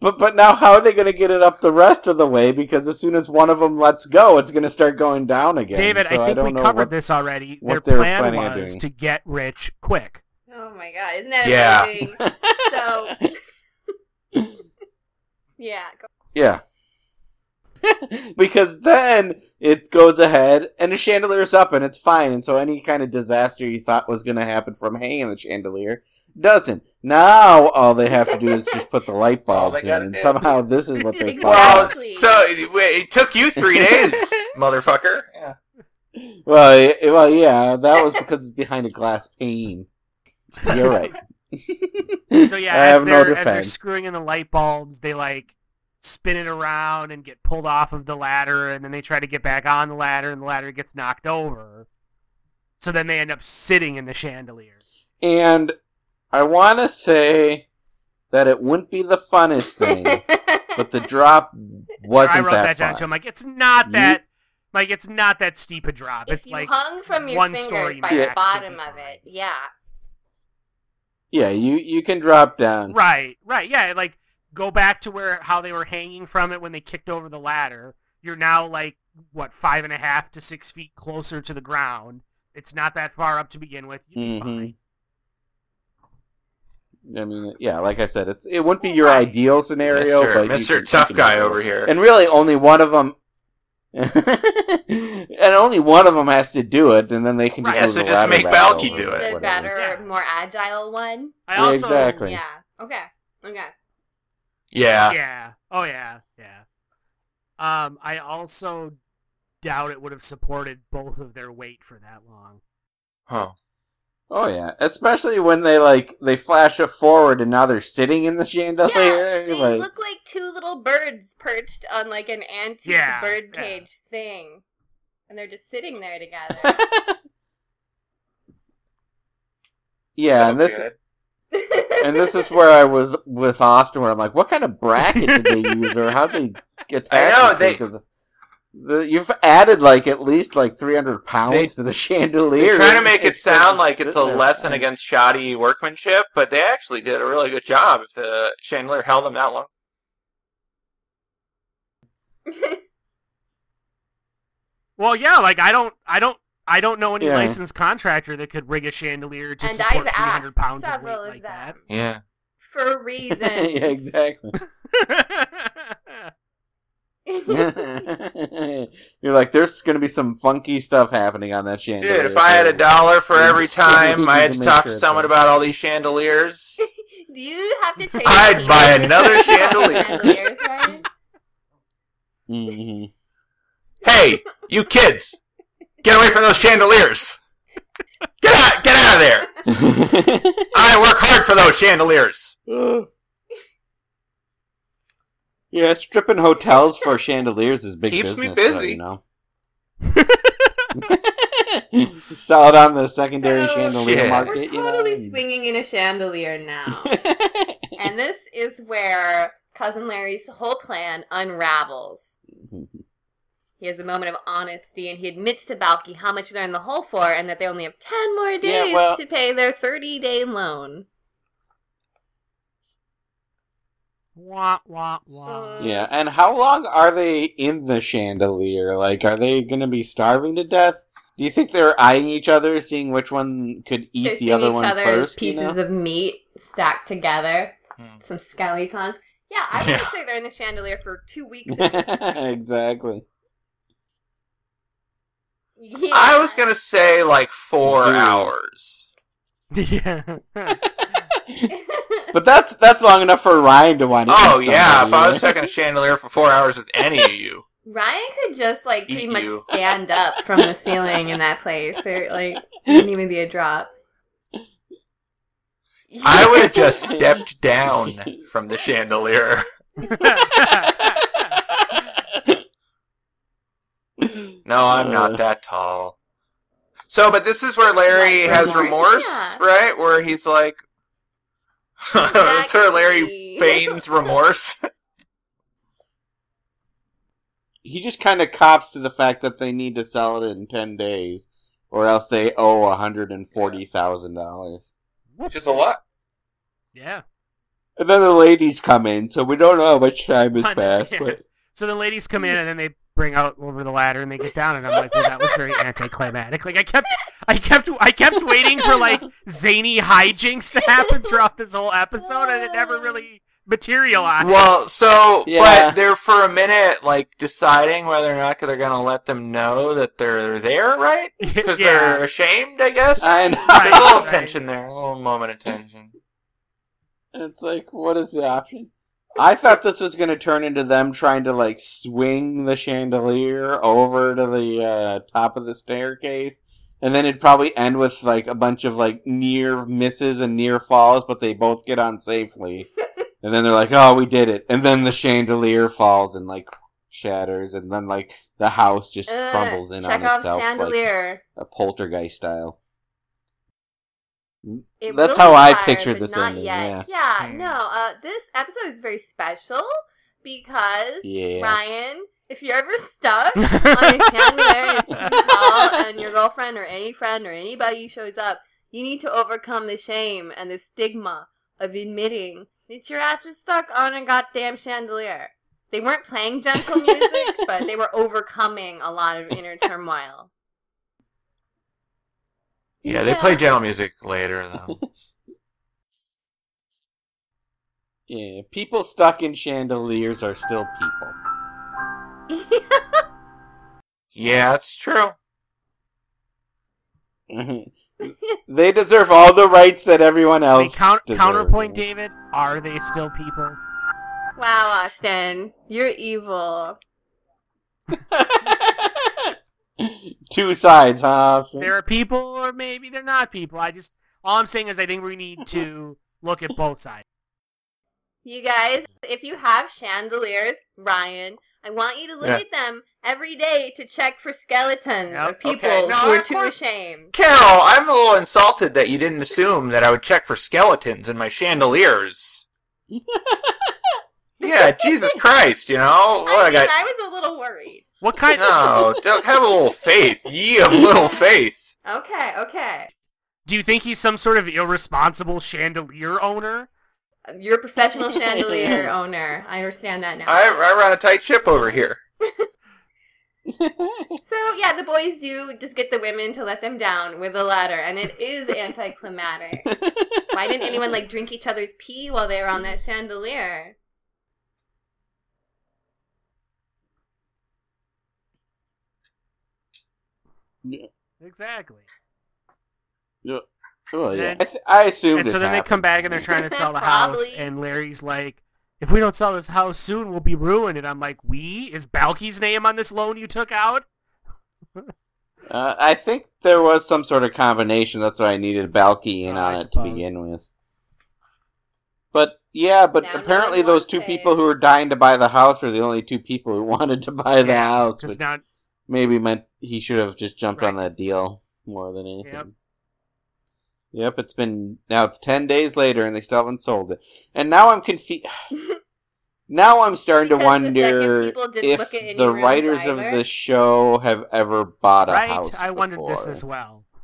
But but now how are they going to get it up the rest of the way? Because as soon as one of them lets go, it's going to start going down again. David, So I think don't we covered what- this already. what Their plan was doing. to get rich quick. Oh my god, isn't that Yeah. amazing? so, yeah. Go. Yeah. because then it goes ahead and the chandelier's up and it's fine, and so any kind of disaster you thought was going to happen from hanging the chandelier doesn't. Now all they have to do is just put the light bulbs in, and do. somehow this is what they Well, so wait, it took you three days, motherfucker. Yeah. Well, y- well, yeah, that was because it's behind a glass pane. You're right. So yeah, I as have they're no as they're screwing in the light bulbs, they like spin it around and get pulled off of the ladder, and then they try to get back on the ladder, and the ladder gets knocked over. So then they end up sitting in the chandelier. And I want to say that it wouldn't be the funnest thing, but the drop wasn't I wrote that, that, down fun. too. I'm like, it's not You- that. Like it's not that steep a drop. If it's you like hung from your one story by max the bottom of it, yeah. Yeah, you you can drop down. Right, right, yeah. Like go back to where how they were hanging from it when they kicked over the ladder. You're now like what five and a half to six feet closer to the ground. It's not that far up to begin with. You'd be mm-hmm. fine. I mean, yeah, like I said, it's it wouldn't be your ideal scenario, Mr. but you Mr. can- Tough Guy over here. And really, only one of them, and only one of them has to do it, and then they can just Right, so the just make back Balki do it. The whatever. better, more agile one. I Yeah, also exactly. Yeah. Okay. Okay. Yeah. Yeah. Oh yeah. Yeah. Um, I also doubt it would have supported both of their weight for that long. Huh. Oh yeah, especially when they like they flash it forward and now they're sitting in the chandelier. Yeah, they like, look like two little birds perched on like an antique Yeah, bird yeah. cage thing. And they're just sitting there together. yeah, and this and this is where I was with Austin, where I'm like, what kind of bracket did they use, or how did they attach I know, they- 'Cause The, you've added like at least like 300 pounds They- to the chandelier. They're trying to make it sound like it's a sitting there. lesson against shoddy workmanship, but they actually did a really good job if the chandelier held them that long. Well, yeah, like I don't, I don't, I don't know any Yeah. licensed contractor that could rig a chandelier to And support I've 300 pounds of weight of like that. Yeah. For reasons. yeah, exactly. You're like, there's going to be some funky stuff happening on that chandelier. Dude, if I had a dollar for every time I had need to talk sure to someone right. about all these chandeliers, Do you have to change I'd the buy another chandelier. chandeliers, right? Mhm. hey, you kids, get away from those chandeliers. Get out, get out of there. I work hard for those chandeliers. Yeah, stripping hotels for chandeliers is big Keeps me business. though, busy. you know. Sell it on the secondary So, chandelier Shit. market. We're you know? totally swinging in a chandelier now. and this is where Cousin Larry's whole plan unravels. He has a moment of honesty and he admits to Balky how much they're in the hole for and that they only have 10 more days Yeah, well- to pay their 30 day loan. Wah wah wah. Yeah, and how long are they in the chandelier? Like, are they going to be starving to death? Do you think they're eyeing each other, seeing which one could eat They're the other each one other first? pieces you know? of meat stacked together. Hmm. Some skeletons. Yeah, I would Yeah. say they're in the chandelier for two weeks. at this point. exactly. yeah. I was gonna say like four Dude. hours. yeah. But that's that's long enough for Ryan to want to. Oh eat yeah, if I was right? stuck in a chandelier for four hours with any of you, Ryan could just like pretty much you. stand up from the ceiling in that place. There, like, wouldn't even be a drop. I would have just stepped down from the chandelier. No, I'm Uh. not that tall. So, but this is where Larry has remorse, remorse, yeah. right? Where he's like, that's where Larry feigns remorse. he just kind of cops to the fact that they need to sell it in ten days, or else they owe hundred and forty thousand dollars. Which is a lot. yeah. And then the ladies come in, so we don't know how much time has passed. yeah. But So the ladies come in and then they bring out over the ladder and they get down and I'm like, well, that was very anticlimactic. Like I kept, I kept, I kept waiting for like zany hijinks to happen throughout this whole episode and it never really materialized. Well, so, Yeah. but they're for a minute like deciding whether or not they're gonna let them know that they're there, right? Because Yeah. they're ashamed, I guess. I know. There's a little Right. tension there, a little moment of tension. it's like, what is the option? I thought this was going to turn into them trying to like swing the chandelier over to the uh, top of the staircase, and then it'd probably end with like a bunch of like near misses and near falls, but they both get on safely. and then they're like, "Oh, we did it!" And then the chandelier falls and like shatters, and then like the house just Uh, crumbles in check on out itself, like chandelier. a poltergeist style. It That's will how I fire, pictured this not ending, Yet. yeah. no. Uh, this episode is very special because Yeah. Ryan, if you're ever stuck on a chandelier and it's too and your girlfriend or any friend or anybody shows up, you need to overcome the shame and the stigma of admitting that your ass is stuck on a goddamn chandelier. They weren't playing gentle music, but they were overcoming a lot of inner turmoil. Yeah, they play gentle music later though. Yeah, people stuck in chandeliers are still people. yeah, it's true. they deserve all the rights that everyone else mean, count, deserves. counterpoint, David. Are they still people? Wow, Austin, you're evil. Two sides, huh? Austin? There are people, or maybe they're not people. I just all I'm saying is I think we need to look at both sides. You guys, if you have chandeliers, Ryan, I want you to look Yeah. at them every day to check for skeletons Yep. of people Okay, no, who are of too course. ashamed. Carol, I'm a little insulted that you didn't assume that I would check for skeletons in my chandeliers. yeah, Jesus Christ, you know? What, I I mean, got I was a little worried. What kind? Of No, don't have a little faith. Ye of little faith. Okay, okay. Do you think he's some sort of irresponsible chandelier owner? You're a professional chandelier owner. I understand that now. I, I run a tight ship over here. So yeah, the boys do just get the women to let them down with a ladder, and it is anticlimactic. Why didn't anyone like drink each other's pee while they were on that chandelier? Exactly. Yeah. Well, yeah. And- I, th- I assumed. And so it then they come back and they're trying to sell the house, and Larry's like, "If we don't sell this house soon, we'll be ruined." And I'm like, "We is Balki's name on this loan you took out?" Uh, I think there was some sort of combination. That's why I needed Balki in Oh, on I it to begin with. But yeah, but Now apparently those two it. people who were dying to buy the house were the only two people who wanted to buy the house. Because Which now, maybe meant he should have just jumped on that deal more than anything. Yep. Yep, it's been now it's ten days later and they still haven't sold it. And now I'm confused. now I'm starting to Because the second wonder people didn't if look at any the rooms writers of either. the show have ever bought a right? house. I wondered this as well.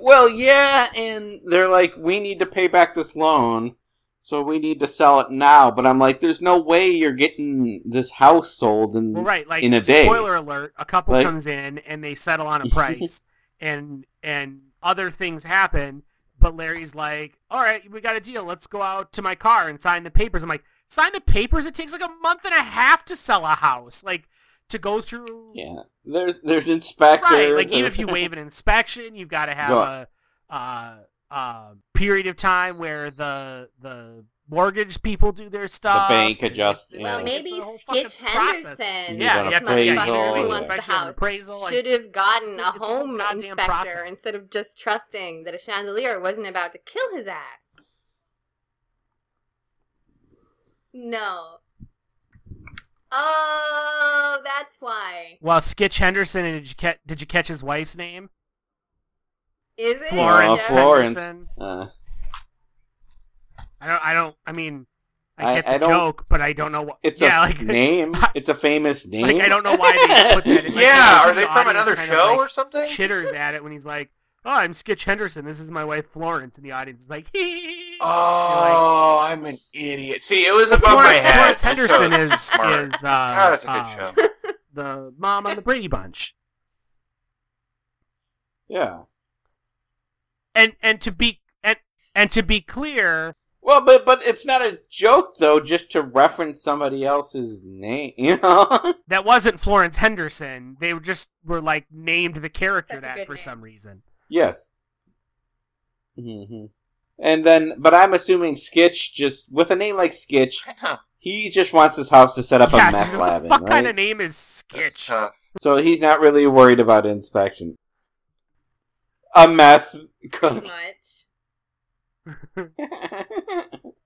Well, yeah, and they're like, we need to pay back this loan, so we need to sell it now. But I'm like, there's no way you're getting this house sold in well, right, like in a day. spoiler alert: a couple Like- comes in and they settle on a price, and and other things happen. But Larry's like, "All right, we got a deal. Let's go out to my car and sign the papers." I'm like, "Sign the papers? It takes like a month and a half to sell a house. Like to go through." Yeah, there's there's inspectors. Right, like even if you waive an inspection, you've got to have Go a, uh uh period of time where the the mortgage people do their stuff. The bank and adjusts, yeah. Well, it's maybe a whole fucking Skitch. Henderson, You Yeah, got you have to this yeah, appraisal, yeah. who wants the house, appraisal. like- should have gotten It's a a- it's a home goddamn inspector process. instead of just trusting that a chandelier wasn't about to kill his ass. No. Oh, that's why. Well, Skitch Henderson, and did you catch? Did you catch his wife's name? Is it? Florence Oh, Florence. Uh, I don't. I don't. I mean, I I- get the I don't- joke, but I don't know what. it's yeah, a like name. It's a famous name. Like I don't know why they put that. in. Like, Yeah, the are they from another kind of, show like, or something? Chitters at it when he's like, "Oh, I'm Skitch Henderson. This is my wife Florence," and the audience is like, "Hee." Oh, I'm an idiot. See, it was But above my Florence, head. Florence Henderson is smart. is uh, God, that's a good uh, show. the mom on the Brady Bunch. Yeah. And and to be and and to be clear, Well, but but it's not a joke though, just to reference somebody else's name. You know. that wasn't Florence Henderson. They were just were like named the character Such that for name. some reason. yes. hmm And then, but I'm assuming Skitch just with a name like Skitch, he just wants his house to set up yeah, a so meth what lab the in, fuck right? kind of name is Skitch? So he's not really worried about inspection. A meth cook. Much.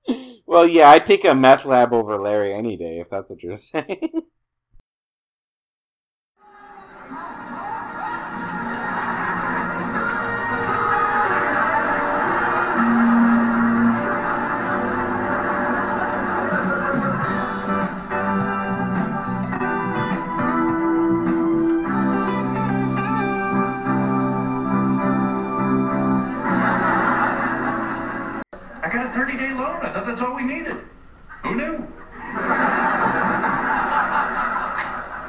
well, yeah, I'd take a meth lab over Larry any day if that's what you're saying. I thought that's all we needed. Who knew?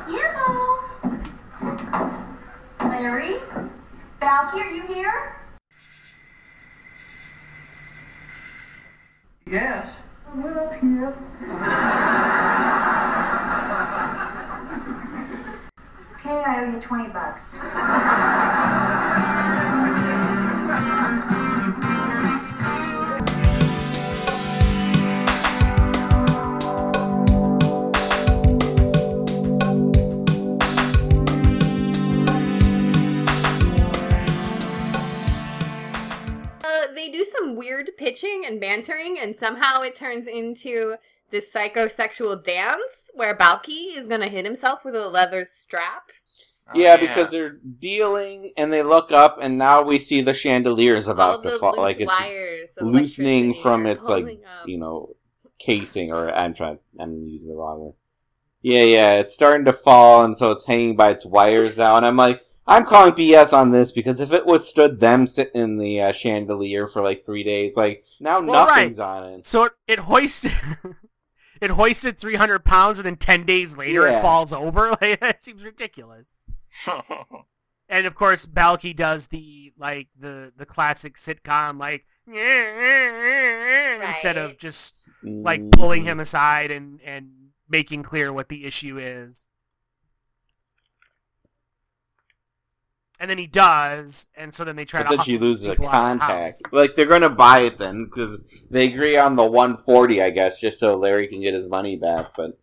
Yoo-hoo! Larry? Balky, are you here? Yes. We're up here. Okay, I owe you 20 bucks. Weird pitching and bantering, and somehow it turns into this psychosexual dance where Balki is gonna hit himself with a leather strap. Oh, yeah, because they're dealing and they look up and now we see the chandeliers All about the to fall. loose Like it's wires of loosening from its like up. you know casing, or I'm trying, I'm using the wrong word. Yeah, yeah, it's starting to fall, and so it's hanging by its wires now. And I'm like, I'm calling BS on this because if it withstood them sitting in the uh, chandelier for like three days, like now Well, right. nothing's on it. So it, it hoisted it hoisted 300 pounds and then 10 days later Yeah. it falls over. Like that seems ridiculous. And of course, Balki does the like the the classic sitcom like instead of just like pulling him aside and and making clear what the issue is. And then he does, and so then they try But to. then she loses a contact. Like they're gonna buy it then because they agree on the 140, I guess, just so Larry can get his money back. But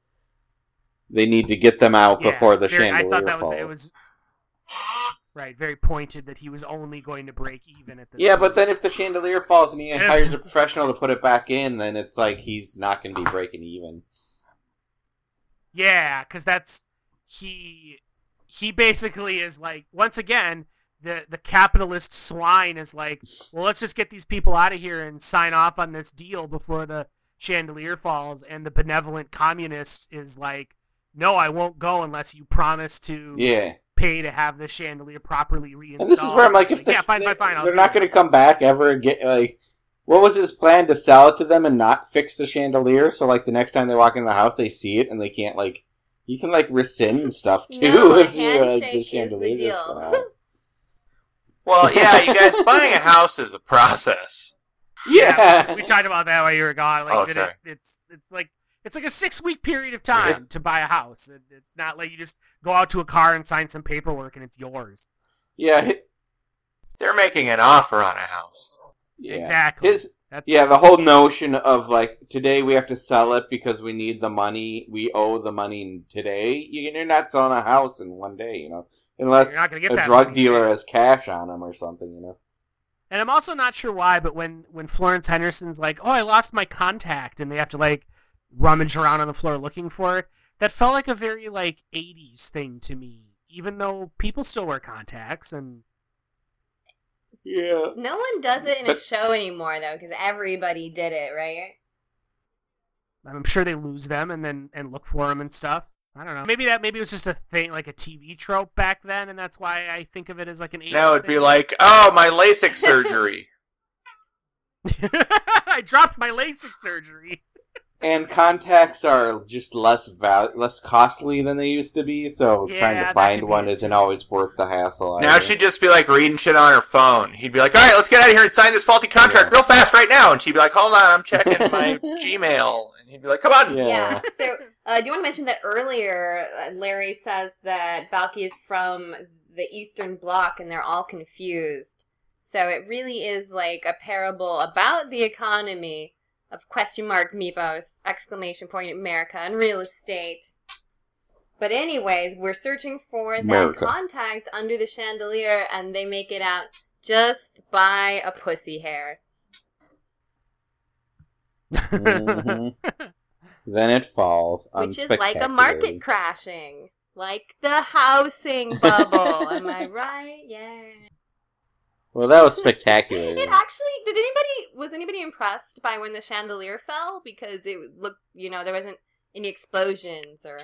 they need to get them out Yeah, before the very- chandelier I thought that falls. was it was right, very pointed that he was only going to break even at this. Yeah, point. but then if the chandelier falls and he hires a professional to put it back in, then it's like he's not going to be breaking even. Yeah, because that's he. He basically is like once again the the capitalist swine is like, well, let's just get these people out of here and sign off on this deal before the chandelier falls, and the benevolent communist is like, no, I won't go unless you promise to Yeah. pay to have the chandelier properly reinstalled. And this is where I'm like, if the, yeah, fine, fine, fine, I'll they're not going to come back ever again. Like, what was his plan to sell it to them and not fix the chandelier? So like the next time they walk in the house, they see it and they can't like. You can like rescind stuff too No, if you uh, handshake the is the chandelier just deal. fell out. Well, yeah, you guys buying a house is a process. Yeah. we talked about that while you were gone. Like Oh, that sorry. it, it's it's like it's like a six week period of time to buy a house. It, it's not like you just go out to a car and sign some paperwork and it's yours. Yeah, hi- They're making an offer on a house. yeah. Exactly. His That's yeah, the whole notion of like today we have to sell it because we need the money. We owe the money today. You- You're not selling a house in one day, you know, unless You're not gonna get a drug dealer has cash on him or something, you know. And I'm also not sure why, but when when Florence Henderson's like, "Oh, I lost my contact," and they have to like rummage around on the floor looking for it, that felt like a very like '80s thing to me. Even though people still wear contacts, and Yeah. No one does it in But- a show anymore though, because everybody did it, right? I'm sure they lose them and then and look for them and stuff. I don't know. Maybe that maybe it was just a thing like a TV trope back then, and that's why I think of it as like an 80s Now it'd be like, oh, my LASIK surgery. I dropped my LASIK surgery. And contacts are just less val- less costly than they used to be, so Yeah, trying to find could be one it, isn't always worth the hassle. Now either. she'd just be like reading shit on her phone. He'd be like, all right, let's get out of here and sign this faulty contract real fast right now. And she'd be like, hold on, I'm checking my Gmail. And he'd be like, come on. Yeah. So, uh, do you want to mention that earlier? Uh, Larry says that Balki is from the Eastern Bloc, and they're all confused. So it really is like a parable about the economy of question mark Mypos exclamation point America and real estate. But anyways, we're searching for that America. contact under the chandelier, and they make it out just by a pussy hair. Mhm. then it falls. which is like a market crashing, like the housing bubble. Am I right? Yeah. Well, that was spectacular. It actually did. Anybody was anybody impressed by when the chandelier fell because it looked, you know, there wasn't any explosions or.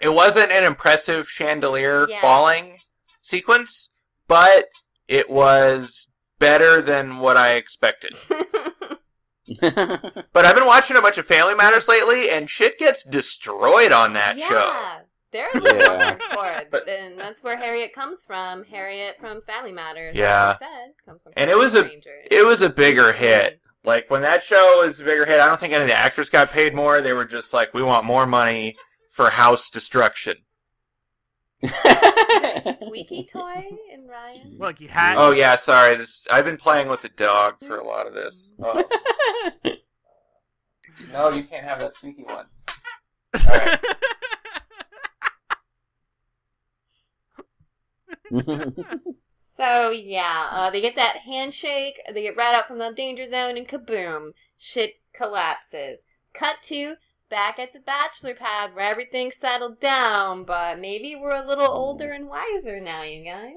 It wasn't an impressive chandelier Yeah. falling sequence, but it was better than what I expected. but I've been watching a bunch of Family Matters lately, and shit gets destroyed on that show. Yeah, they're a little hardcore, and that's where Harriet comes from. Harriet from Family Matters. like Yeah. I said, comes from. And it was a Stranger. it was a bigger mm-hmm. hit. Like when that show was a bigger hit, I don't think any of the actors got paid more. They were just like, we want more money for house destruction. squeaky toy and Ryan. Look, you had. Oh yeah, sorry. This I've been playing with the dog for a lot of this. Mm-hmm. Oh. no, you can't have that squeaky one. Alright. So yeah, uh, they get that handshake. They get right out from the danger zone, and kaboom! Shit collapses. Cut to back at the bachelor pad where everything's settled down, but maybe we're a little older and wiser now, you guys.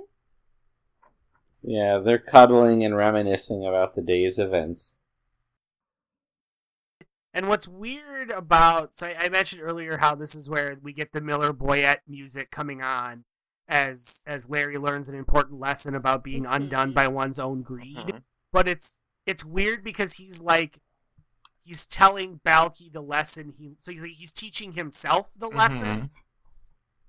yeah, they're cuddling and reminiscing about the day's events. And what's weird about so I, I mentioned earlier how this is where we get the Miller Boyett music coming on as as Larry learns an important lesson about being undone by one's own greed. But it's it's weird because he's like he's telling Balki the lesson he so he's, he's teaching himself the lesson. Mhm.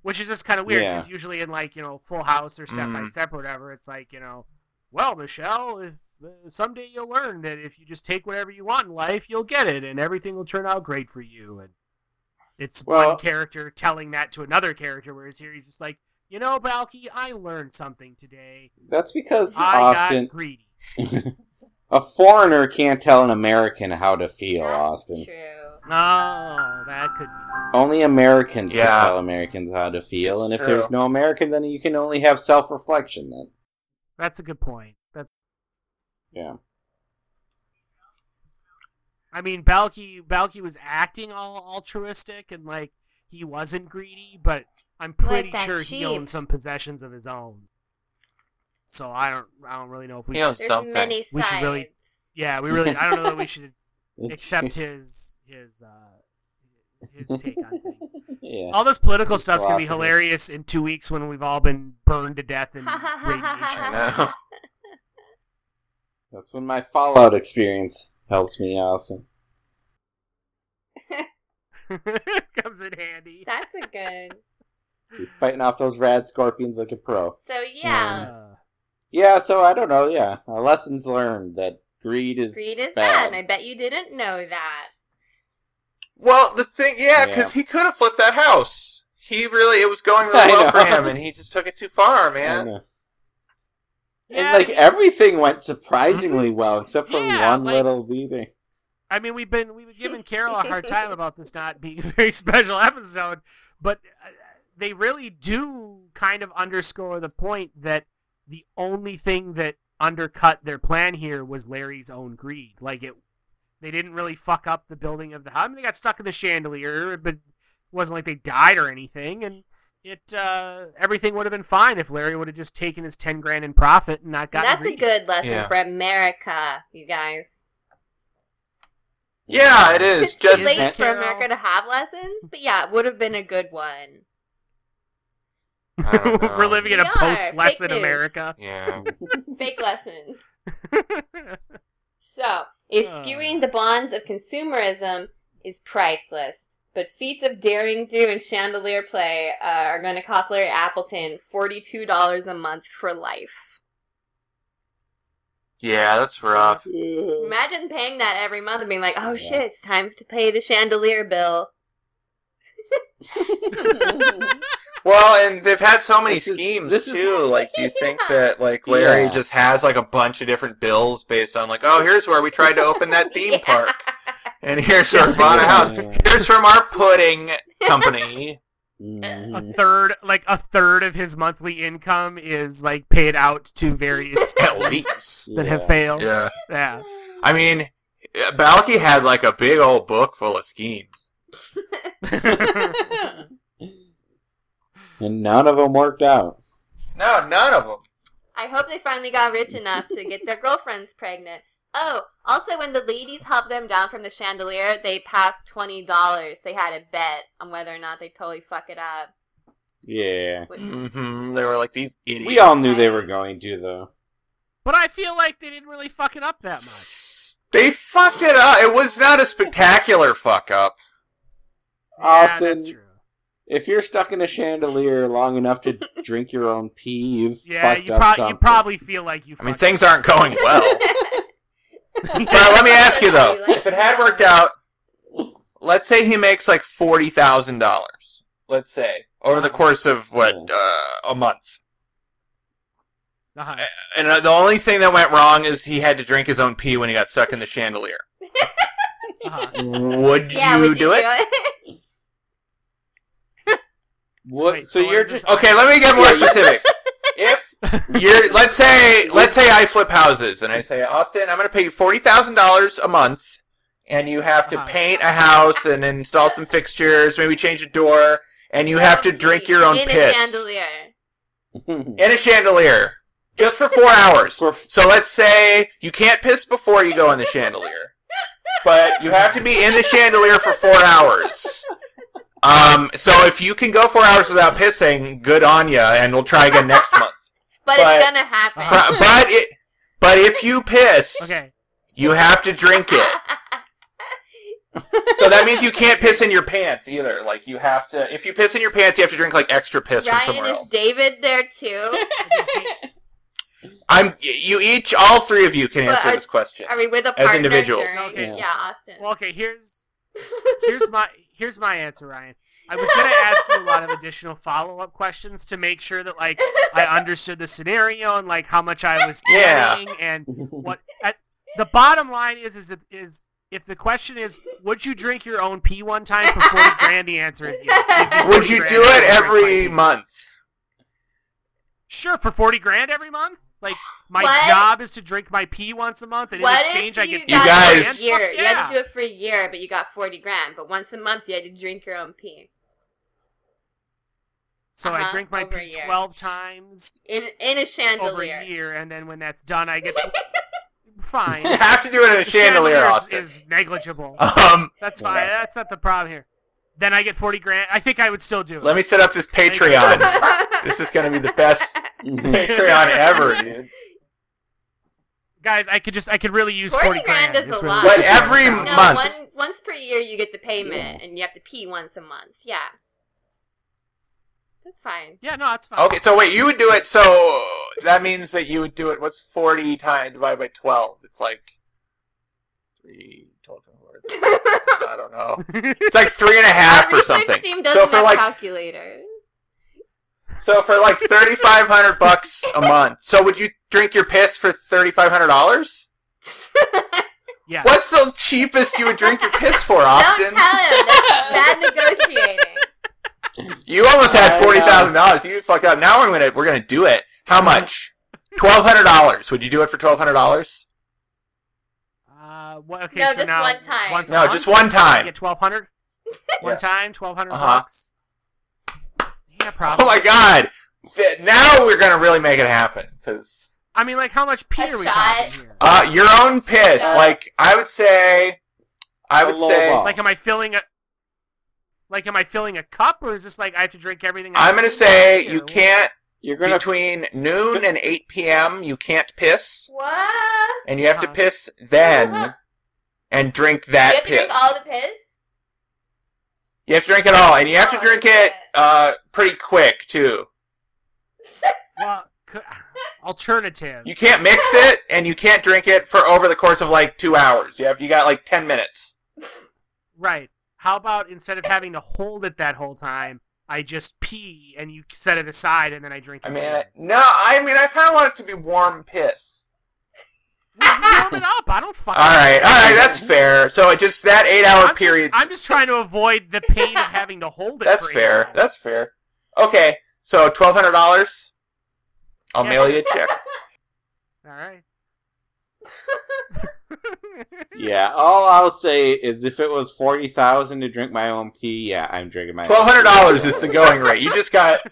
Which is just kind of weird Yeah. usually in like you know Full House or Step by Mhm. Step or whatever, it's like you know, well Michelle, if uh, someday you'll learn that if you just take whatever you want in life, you'll get it, and everything will turn out great for you. And it's Well- one character telling that to another character, whereas here he's just like, you know, Balki, I learned something today. That's because I Austin. got greedy. a foreigner can't tell an American how to feel, Austin. True. Oh, that could be. Only Americans Yeah. can tell Americans how to feel, It's and if true. there's no American, then you can only have self-reflection. Then, That's a good point. That's. yeah. I mean, Balki Balki was acting all altruistic and like he wasn't greedy, but I'm pretty that sure he owns some possessions of his own. So I don't I don't really know if we He owns There's something. many we should really yeah we really I don't know that we should accept his his uh his take on things. Yeah. All this political His stuff's gonna be hilarious in two weeks when we've all been burned to death in radiation. I. That's when my Fallout experience helps me, Austin. Comes in handy. That's a good. You're fighting off those rad scorpions like a pro. So yeah, Uh, Yeah, so I don't know. Yeah, uh, lessons learned that greed is greed is bad. bad. and I bet you didn't know that. Well, the thing, yeah, Yeah. because he could have flipped that house. He really, it was going I really well for him, and he just took it too far, I man. know. Yeah, and like everything went surprisingly well, except for Yeah, one like- little thing. I mean, we've been we've been giving Carol a hard time about this not being a very special episode, but uh, they really do kind of underscore the point that the only thing that undercut their plan here was Larry's own greed. Like it, they didn't really fuck up the building of the house. I mean, they got stuck in the chandelier, but it wasn't like they died or anything, and. It uh, everything would have been fine if Larry would have just taken his ten grand in profit and not gotten That's greedy. a good lesson Yeah. for America, you guys. Yeah, it is. It's Just too late for America to have lessons, but yeah, it would have been a good one. I don't know. We're living in a We are. post lesson America. yeah. Fake lessons. So, if Uh. skewing the bonds of consumerism is priceless, but feats of daring do and chandelier play uh, are going to cost Larry Appleton $42 a month for life. Yeah, that's rough. Imagine paying that every month and being like, oh shit, it's time to pay the chandelier bill. Well, and they've had so many This is- schemes this is- too. Like, do you think that like Larry Yeah. just has like a bunch of different bills based on like, oh, here's where we tried to open that theme park, and here's where we bought a house. Here's from our pudding company. A mm. third like a third of his monthly income is like paid out to various At schemes that have failed. Yeah. Yeah. I mean, Balki had like a big old book full of schemes. And none of them worked out. No, none of them. I hope they finally got rich enough to get their girlfriends pregnant. Oh, also, when the ladies helped them down from the chandelier, they passed $20. They had a bet on whether or not they totally fuck it up. Yeah, hmm They were like these idiots. we all knew they were going to, though. But I feel like they didn't really fuck it up that much. They fucked it up. It was not a spectacular fuck up. Yeah, that's Austin, true. If you're stuck in a chandelier long enough to drink your own pee, you've Yeah, fucked you, up pro- you probably feel like you I mean, fucked things aren't going well. But let me ask you though, if it had worked out, let's say he makes like forty thousand dollars. Let's say over the course of what uh, a month, Uh-huh. and uh, the only thing that went wrong is he had to drink his own pee when he got stuck in the chandelier. Uh-huh. Would yeah, you would do you it? do it? What? Wait, so, so you're just Okay, let me get more specific. If you're, let's say, let's say I flip houses, and I say, Austin, I'm going to pay you forty thousand dollars a month, and you have to Uh-huh. paint a house and install some fixtures, maybe change a door, and you have to drink your own piss. In a chandelier. in a chandelier just for four hours. So let's say you can't piss before you go in the chandelier. but you have to be in the chandelier for four hours. Um, so if you can go four hours without pissing, good on you, and we'll try again next month. But, But- it's gonna happen. But, but it, but if you piss, Okay. you have to drink it. So that means you can't piss in your pants either. Like you have to. If you piss in your pants, you have to drink like extra piss from Ryan, somewhere is else. David there too? I'm. You each, all three of you can But answer are- this question Are we with a as partner individuals. during- Okay. Yeah. Austin. Well, okay. Here's here's my here's my answer, Ryan. I was gonna ask you a lot of additional follow up questions to make sure that like I understood the scenario and like how much I was Yeah. getting and what. At, the bottom line is is is if the question is would you drink your own pee one time for forty grand? The answer is yes. Would you do it would drink my every month? Sure, for forty grand every month. Like my What? job is to drink my pee once a month, and in exchange if I you get got 40 it grand? for a year? Fuck You had to do it for a year, but you got forty grand. But once a month, you had to drink your own pee. So I Uh-huh, drink my pee twelve times In in a over chandelier. a year, and then when that's done, I get fine. You have to do it in a The chandelier, is- is, negligible. Um, that's fine. That's not the problem here. Then I get forty grand. I think I would still do it. Let me set up this Patreon. this is gonna be the best Patreon ever, dude. Guys, I could just I could really use 40 forty grand is a really lot. But every no, month. One, once per year, you get the payment, and you have to pee once a month. Yeah. That's fine. Yeah, no, that's fine. Okay, so wait, you would do it. So that means that you would do it. What's forty times divided by twelve? It's like three. Total words. I don't know. It's like three and a half Our or something. team doesn't So for have like calculators. so for like thirty five hundred bucks a month. So would you drink your piss for thirty five hundred dollars? Yeah. What's the cheapest you would drink your piss for, Austin? Don't tell him. That's bad negotiating. You almost had forty thousand dollars. You fucked up. Now we're gonna we're gonna do it. How much? Twelve hundred dollars. Would you do it for twelve hundred dollars? Uh, what, okay, No, so just now one time. Once No, month? just one time. Get twelve hundred. One Yeah. time, twelve hundred Uh-huh. bucks. Yeah, probably. Oh my god! Now we're gonna really make it happen because I mean, like, how much pee are we talking here? uh, your own piss. Like I would say, I would say. ball. Like, am I filling a? Like, am I filling a cup, or is this like I have to drink everything? I'm gonna say you can't. You're gonna between noon and eight p.m. You can't piss, What? and you have to piss then, and drink that. Do You that have to piss. drink all the piss? You have to drink it all, and you have to Oh, drink shit. it uh pretty quick too. Well, c- alternative. You can't mix it, and you can't drink it for over the course of like two hours. You have you got like ten minutes. Right. How about instead of having to hold it that whole time, I just pee and you set it aside and then I drink it. I mean. I, no, I mean I kind of want it to be warm piss. Warm it up. I don't fucking. All right, all right, that's fair. So it just that eight-hour I'm period. Just, I'm just trying to avoid the pain of having to hold it. That's fair. hours. That's fair. Okay, so twelve hundred dollars. I'll Yeah. mail you a check. All right. Yeah, all I'll say is if it was forty thousand to drink my own pee, yeah, I'm drinking my. Twelve hundred dollars is the going rate. You just got.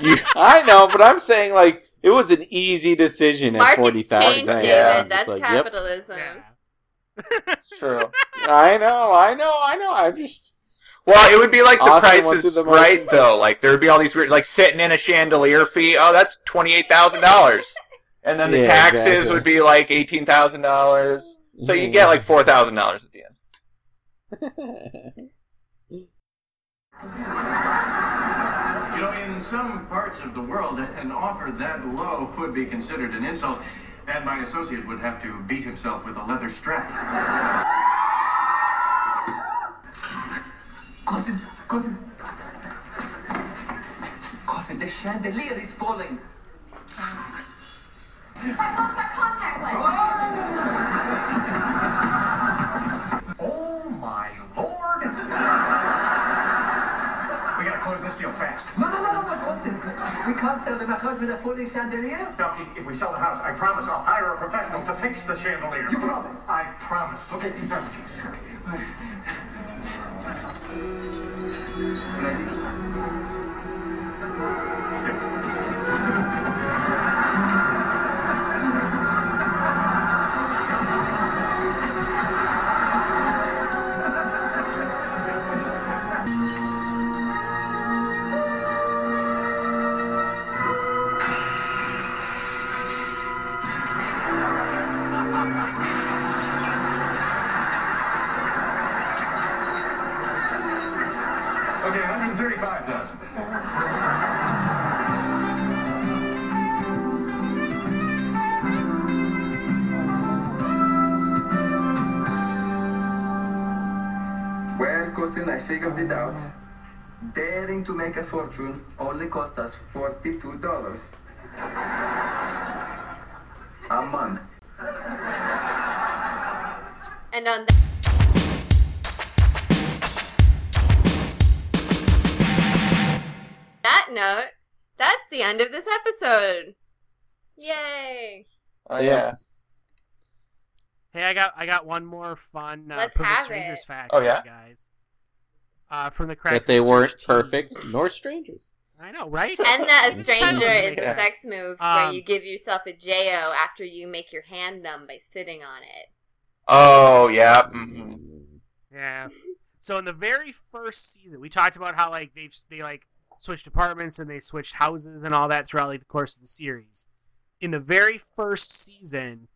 You, I know, but I'm saying like it was an easy decision at forty Markets thousand. change, David. Yeah, That's like, yep. capitalism. it's true. I know, I know, I know. I'm just Well, it would be like the Austin went prices, the right? Though, like there would be all these weird, like sitting in a chandelier fee. Oh, that's twenty eight thousand dollars, and then the Yeah, taxes exactly. would be like eighteen thousand dollars. So you get like four thousand dollars at the end. You know, in some parts of the world, an offer that low would be considered an insult, and my associate would have to beat himself with a leather strap. Cousin, cousin. Cousin, the chandelier is falling. I lost my contact lens. Oh my lord! we gotta close this deal fast. No, no, no, no, no, cousin. We can't sell them a house with a falling chandelier. Now, if- if we sell the house, I promise I'll hire a professional to fix the chandelier. You promise? I promise. Okay. 135,000. Make a fortune only cost us $42 a month. And on that note, that's the end of this episode. Yay! Oh yeah. Hey, I got I got one more fun uh, Let's Perfect have Strangers it. fact Oh, yeah? guys. Uh, from the crack that they weren't team. perfect nor strangers. I know, right? And that a stranger is a sex move where Um, you give yourself a JO after you make your hand numb by sitting on it. Oh yeah. hmm Yeah. So in the very first season, we talked about how like they've they like switched apartments and they switched houses and all that throughout like the course of the series. In the very first season,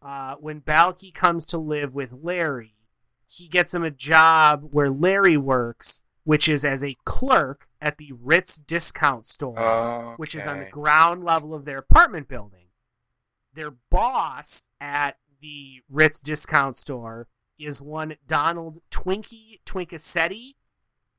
uh, when Balki comes to live with Larry, he gets him a job where Larry works, which is as a clerk at the Ritz discount store, which is on the ground level of their apartment building. Their boss at the Ritz discount store is one Donald Twinkie Twinkacetti,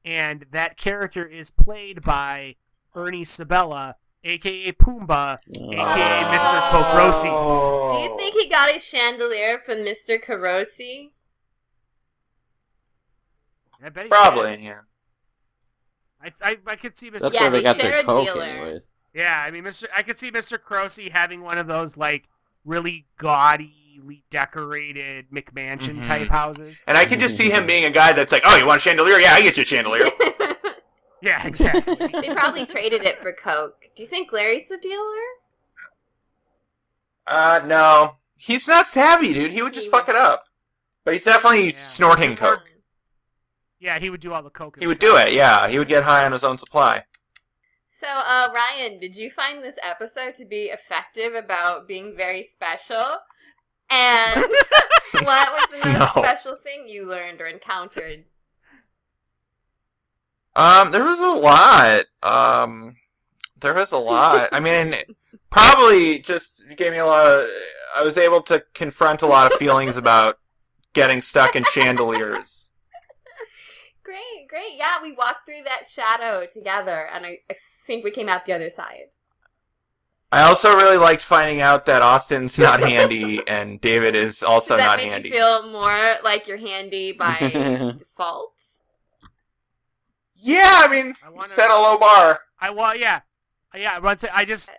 and that character is played by Ernie Sabella, aka Pumbaa, aka Mr. Pokrosi. Do you think he got his chandelier from Mr. Carosi? I bet he Probably, did. yeah. I, I, I could see Mr. That's Yeah, where they they got their coke, dealer. anyways. Yeah, I mean, Mr. I could see Mr. Crocy having one of those like really gaudily decorated McMansion Mhm. type houses. And I can just see him being a guy that's like, "Oh, you want a chandelier? Yeah, I get you a chandelier." Yeah, exactly. they probably traded it for Coke. Do you think Larry's the dealer? uh, no, he's not savvy, dude. He would just fuck it up. But he's definitely snorting coke. Yeah, he would do all the coke. He would do it. Yeah, he would get high on his own supply. So, uh, Ryan, did you find this episode to be effective about being very special? And what was the most No. special thing you learned or encountered? Um, there was a lot. Um, there was a lot. I mean, probably just gave me a lot of. I was able to confront a lot of feelings about getting stuck in chandeliers. Great, great. Yeah, we walked through that shadow together, and I, I think we came out the other side. I also really liked finding out that Austin's not handy and David is also Does that not make handy. you feel more like you're handy by default? Yeah, I mean, I wanna, set a low bar. I well, yeah, yeah. Once I just,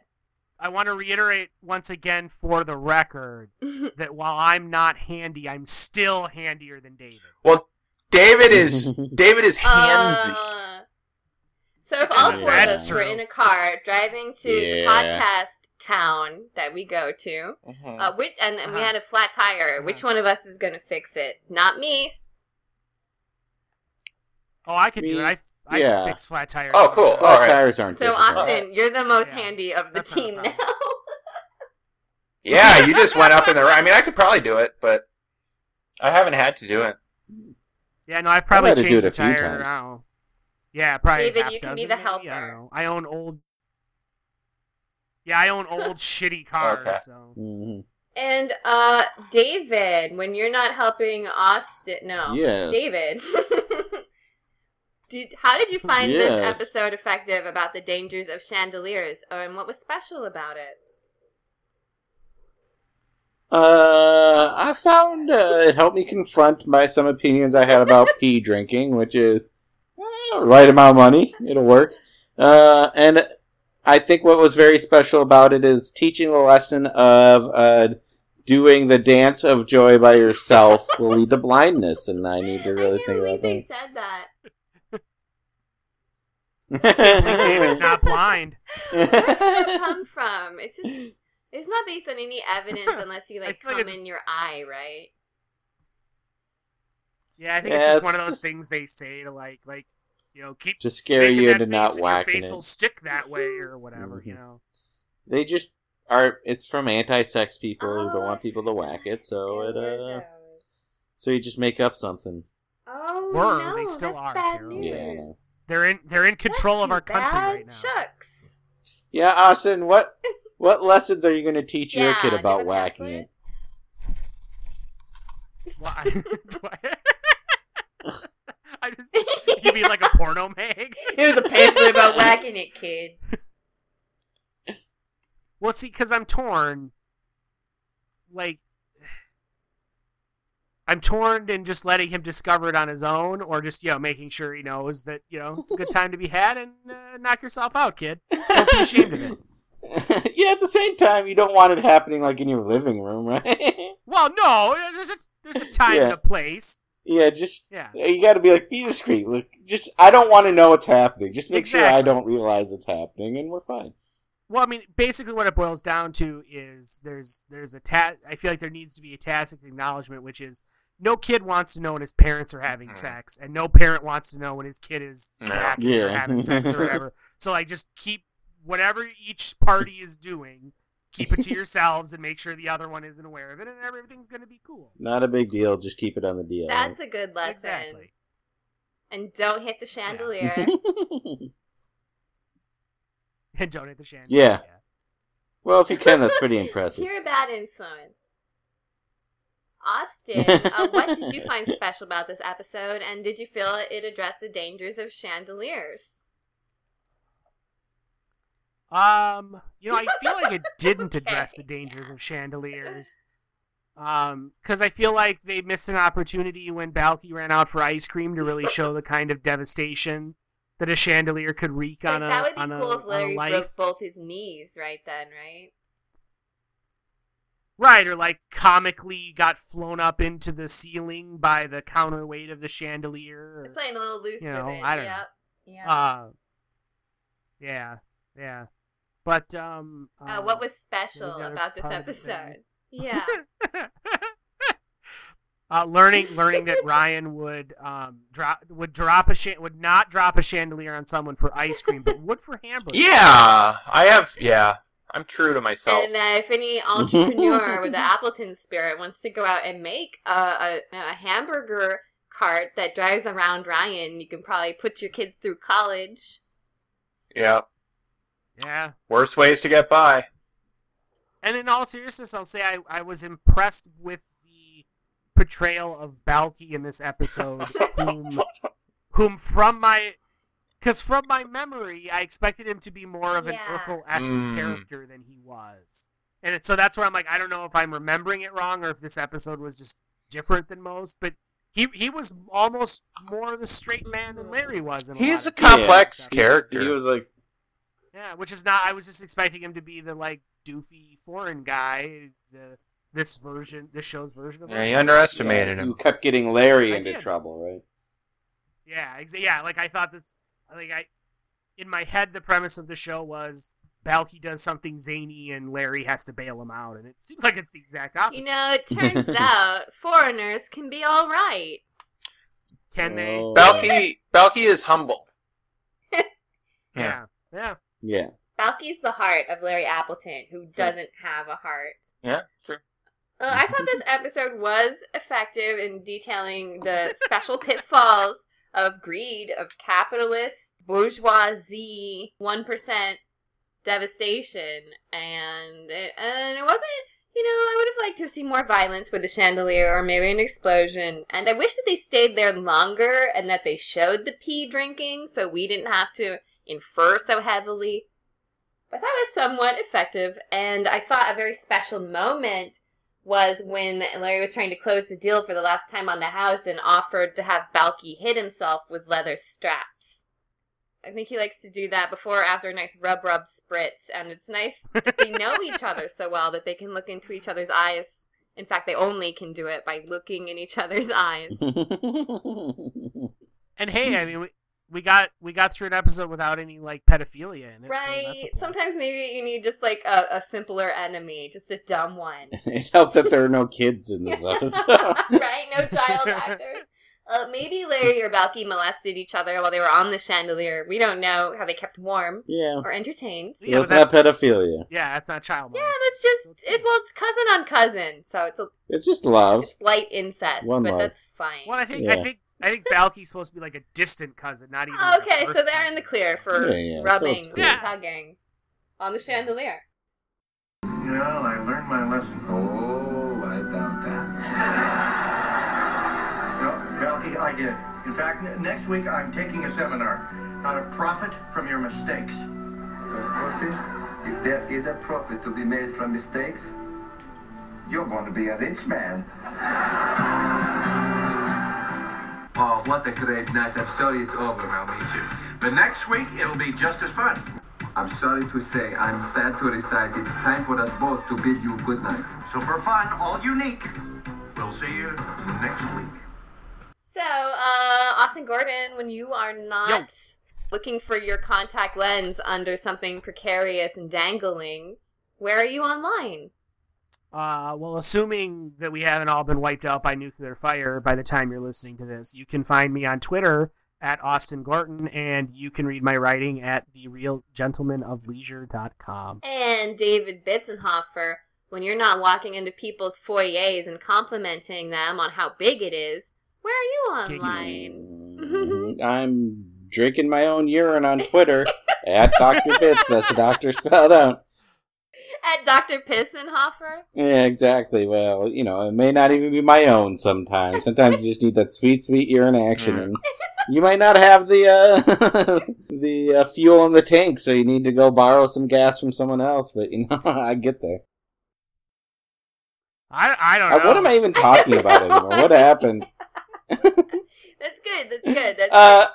I want to reiterate once again for the record that while I'm not handy, I'm still handier than David. Well, David is David is handsy. Uh, so if all four of That's us were in a car driving to the podcast town that we go to, Mhm. uh, which, and, and we Uh-huh. had a flat tire, which one of us is going to fix it? Not me. Oh, I could do it. I, I yeah. can fix flat tires. Oh, cool. Flat All right. tires aren't So difficult. Austin, you're the most handy of the team now. Yeah, you just went up in the. I mean, I could probably do it, but I haven't had to do it. Yeah, no, I've probably had to do changed the a few tire. times. I don't know. Yeah, probably. David, half you can dozen be the maybe? I don't helper. know. I own old. Yeah, I own old shitty cars. Okay. So Mhm. And uh, David, when you're not helping Austin, no, Yes. David. did how did you find this episode effective about the dangers of chandeliers, or and what was special about it? Uh, I found uh, it helped me confront my some opinions I had about pee drinking, which is eh, right amount of money. It'll work. Uh, and I think what was very special about it is teaching the lesson of uh, doing the dance of joy by yourself will lead to blindness, and I need to really think about They that. said that. David's not blind. Where did that come from? It's just it's not based on any evidence unless you like feel like come in your eye, right? Yeah, I think Yeah, it's just one of those just- things they say to like, like you know, keep To scare you that into not and whacking Your face it. will stick that way or whatever, you Mhm. know. They just are. It's from anti-sex people who don't want people to whack it, so it uh. So you just make up something. Oh Were, no, they still that's are, bad Carol. news. Yeah. They're in they're in control of our country Bad right now. shucks. Yeah, Austin, what what lessons are you going to teach your kid about whacking it? Why? Do I, I just you mean like a porno mag? Here's a pamphlet about whacking it, kid. Well, see, because I'm torn. Like, I'm torn in just letting him discover it on his own, or just you know making sure he knows that you know it's a good time to be had and uh, knock yourself out, kid. Don't be ashamed of it. yeah, at the same time, you don't want it happening like in your living room, right? Well, no, there's a there's a time Yeah. and a place. yeah, just Yeah. you got to be like be discreet. Like, just I don't want to know what's happening. Just make sure I don't realize it's happening, and we're fine. Well, I mean, basically, what it boils down to is there's there's a ta- I feel like there needs to be a tacit acknowledgement, which is no kid wants to know when his parents are having hmm. sex, and no parent wants to know when his kid is No. or Yeah. having sex or whatever. So, like, just keep whatever each party is doing, keep it to yourselves, and make sure the other one isn't aware of it, and everything's gonna be cool. Not a big deal. Just keep it on the deal. That's a good lesson. Exactly. And don't hit the chandelier. And don't hit the chandelier. yeah. Well, if you can, that's pretty impressive. Pure bad influence. Austin, uh, what did you find special about this episode, and did you feel it addressed the dangers of chandeliers? Um, you know, I feel like it didn't address the dangers of chandeliers. Um, because I feel like they missed an opportunity when Balki ran out for ice cream to really show the kind of devastation that a chandelier could wreak on a that would be on a, cool if on a Larry life. broke both his knees right then, right? Right, or like comically got flown up into the ceiling by the counterweight of the chandelier. Or, playing a little loose you know, with it. I don't yep. Yeah. uh, yeah, yeah. But um, uh, what um, was special the other about this part of the episode? Yeah. uh, learning learning that Ryan would um drop would drop a sh- would not drop a chandelier on someone for ice cream, but would for hamburgers. Yeah, I have. Yeah, I'm true to myself. And uh, if any entrepreneur with the Appleton spirit wants to go out and make a, a, a hamburger cart that drives around Ryan, you can probably put your kids through college. Yeah, Yeah. worst ways to get by. And in all seriousness, I'll say I, I was impressed with the portrayal of Balki in this episode, whom, whom from my, because from my memory, I expected him to be more of an Yeah. Urkel-esque Mm. character than he was. And it, so that's where I'm like, I don't know if I'm remembering it wrong or if this episode was just different than most, but he he was almost more of the straight man than Larry was. In a He's lot a of cases. complex character. He was like, Yeah, which is not. I was just expecting him to be the like doofy foreign guy. The this version, this show's version of. Yeah, him. you underestimated you him. kept getting Larry I into did. trouble, right? Yeah, exa- yeah. Like I thought this. Like I, in my head, the premise of the show was Balki does something zany and Larry has to bail him out, and it seems like it's the exact opposite. You know, it turns out foreigners can be all right. Can they? Oh. Balki, Balki is humble. Yeah, yeah. Yeah. Balki's the heart of Larry Appleton, who doesn't have a heart. Yeah, sure. Uh, I thought this episode was effective in detailing the special pitfalls of greed, of capitalist, bourgeoisie, 1% devastation. And it, and it wasn't, you know, I would have liked to have seen more violence with the chandelier or maybe an explosion. And I wish that they stayed there longer and that they showed the pee drinking so we didn't have to infer so heavily. But that was somewhat effective, and I thought a very special moment was when Larry was trying to close the deal for the last time on the house and offered to have Balki hit himself with leather straps. I think he likes to do that before or after a nice rub rub spritz, and it's nice that they know each other so well that they can look into each other's eyes. In fact, they only can do it by looking in each other's eyes. And hey, I mean, we, we got we got through an episode without any like pedophilia in it. Right? a plus. Sometimes maybe you need just like a, a simpler enemy, just a dumb one. it helped that there are no kids in this episode. right? No child actors. Uh, maybe Larry or Balki molested each other while they were on the chandelier. We don't know how they kept warm Yeah. or entertained. Yeah, well, but it's not that's- pedophilia. Yeah, that's not child Yeah, that's just it. Well, it's cousin on cousin, so it's a It's just love. it's light incest, One but love. that's fine. Well, I think Yeah. I think I think Balki's supposed to be like a distant cousin, not even. Oh, okay, so they're in the clear for Yeah, yeah, rubbing it's cool. and tugging on the chandelier. Well, I learned my lesson. Oh, I doubt that. No, Balky, I did. In fact, n- next week I'm taking a seminar how to profit from your mistakes. Pussy, if there is a profit to be made from mistakes, you're going to be a rich man. Oh, what a great night. I'm sorry it's over. Well, me too. But next week, it'll be just as fun. I'm sorry to say, I'm sad to recite, it's time for us both to bid you good night. So for fun, all unique. We'll see you next week. So, uh, Austin Gorton, when you are not looking for your contact lens under something precarious and dangling, where are you online? Uh, well, assuming that we haven't all been wiped out by nuclear fire by the time you're listening to this, you can find me on Twitter at Austin Gorton, and you can read my writing at therealgentlemanofleisure.com. And David Bitzenhofer, when you're not walking into people's foyers and complimenting them on how big it is, where are you online? Mm, I'm drinking my own urine on Twitter at Dr. Bits. That's a doctor spelled out. At Dr. Pissenhofer? Yeah, exactly. Well, you know, it may not even be my own sometimes. Sometimes you just need that sweet, sweet urine action, and you might not have the uh, the uh, fuel in the tank, so you need to go borrow some gas from someone else. But you know, I get there. I, I don't Uh, know. what am I even talking about anymore? What happened? That's good, that's good. That's Uh,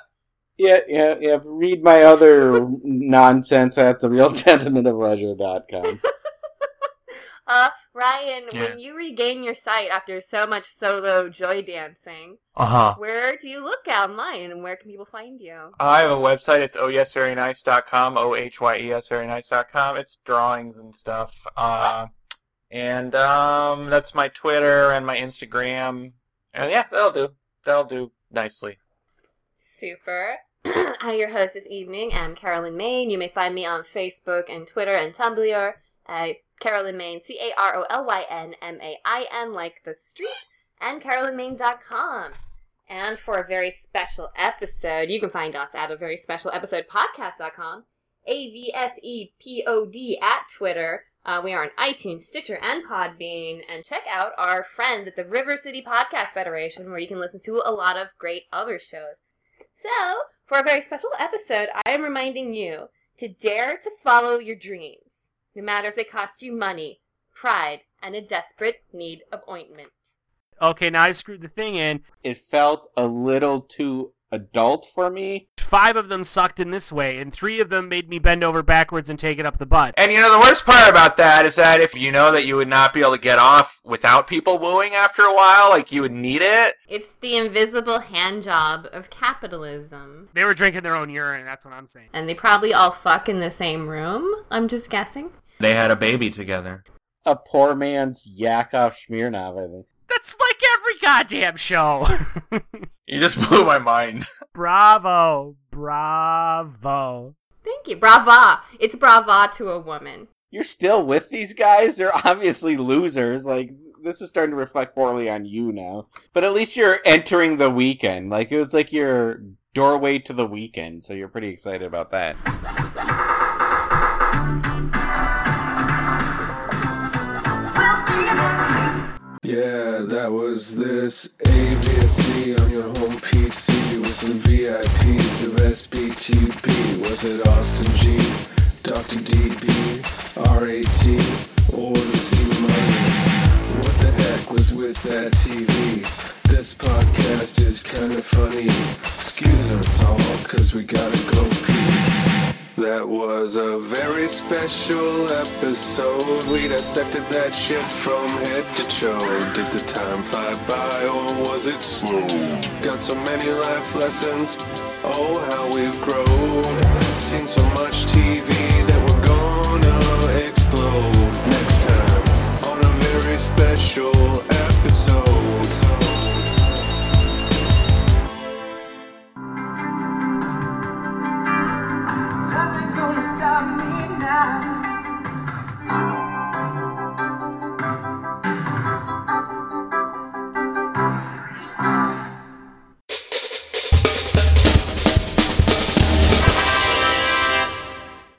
yeah, yeah, yeah. Read my other nonsense at therealgentlemanofleisure.com. Uh, Ryan, Yeah. when you regain your sight after so much solo joy dancing, Uh-huh. where do you look online and where can people find you? I have a website. It's ohyesverynice.com, O-H-Y-E-S verynice.com. It's drawings and stuff. Uh, and um, that's my Twitter and my Instagram. And yeah, that'll do. That'll do nicely. Super. I'm your host this evening. I'm Carolyn Main. You may find me on Facebook and Twitter and Tumblr at Carolyn Main, C A R O L Y N M A I N, like the street, and carolynmain.com. And for a very special episode, you can find us at a very special episode podcast.com, A V S E P O D at Twitter. Uh, we are on iTunes, Stitcher, and Podbean. And check out our friends at the River City Podcast Federation, where you can listen to a lot of great other shows. So, for a very special episode, I am reminding you to dare to follow your dreams, no matter if they cost you money, pride, and a desperate need of ointment. Okay, now I've screwed the thing in. It felt a little too adult for me. Five of them sucked in this way, and three of them made me bend over backwards and take it up the butt. And you know, the worst part about that is that if you know that you would not be able to get off without people wooing after a while, like you would need it. It's the invisible hand job of capitalism. They were drinking their own urine, that's what I'm saying. And they probably all fuck in the same room, I'm just guessing. They had a baby together. A poor man's Yakov Smirnoff, I think. That's like every goddamn show. You just blew my mind. bravo, bravo. Thank you. Brava. It's brava to a woman. You're still with these guys? They're obviously losers. Like, this is starting to reflect poorly on you now. But at least you're entering the weekend. Like, it was like your doorway to the weekend, so you're pretty excited about that. Yeah, that was this AVSE on your home PC with some VIPs of SBTP. Was it Austin G, Dr. DB, RAT, or the C Money? What the heck was with that TV? This podcast is kinda funny. Excuse us all, cause we gotta go pee. That was a very special episode. We dissected that shit from head to toe. Did the time fly by or was it slow? Got so many life lessons. Oh, how we've grown. Seen so much TV that we're gonna explode next time on a very special episode. stop me now.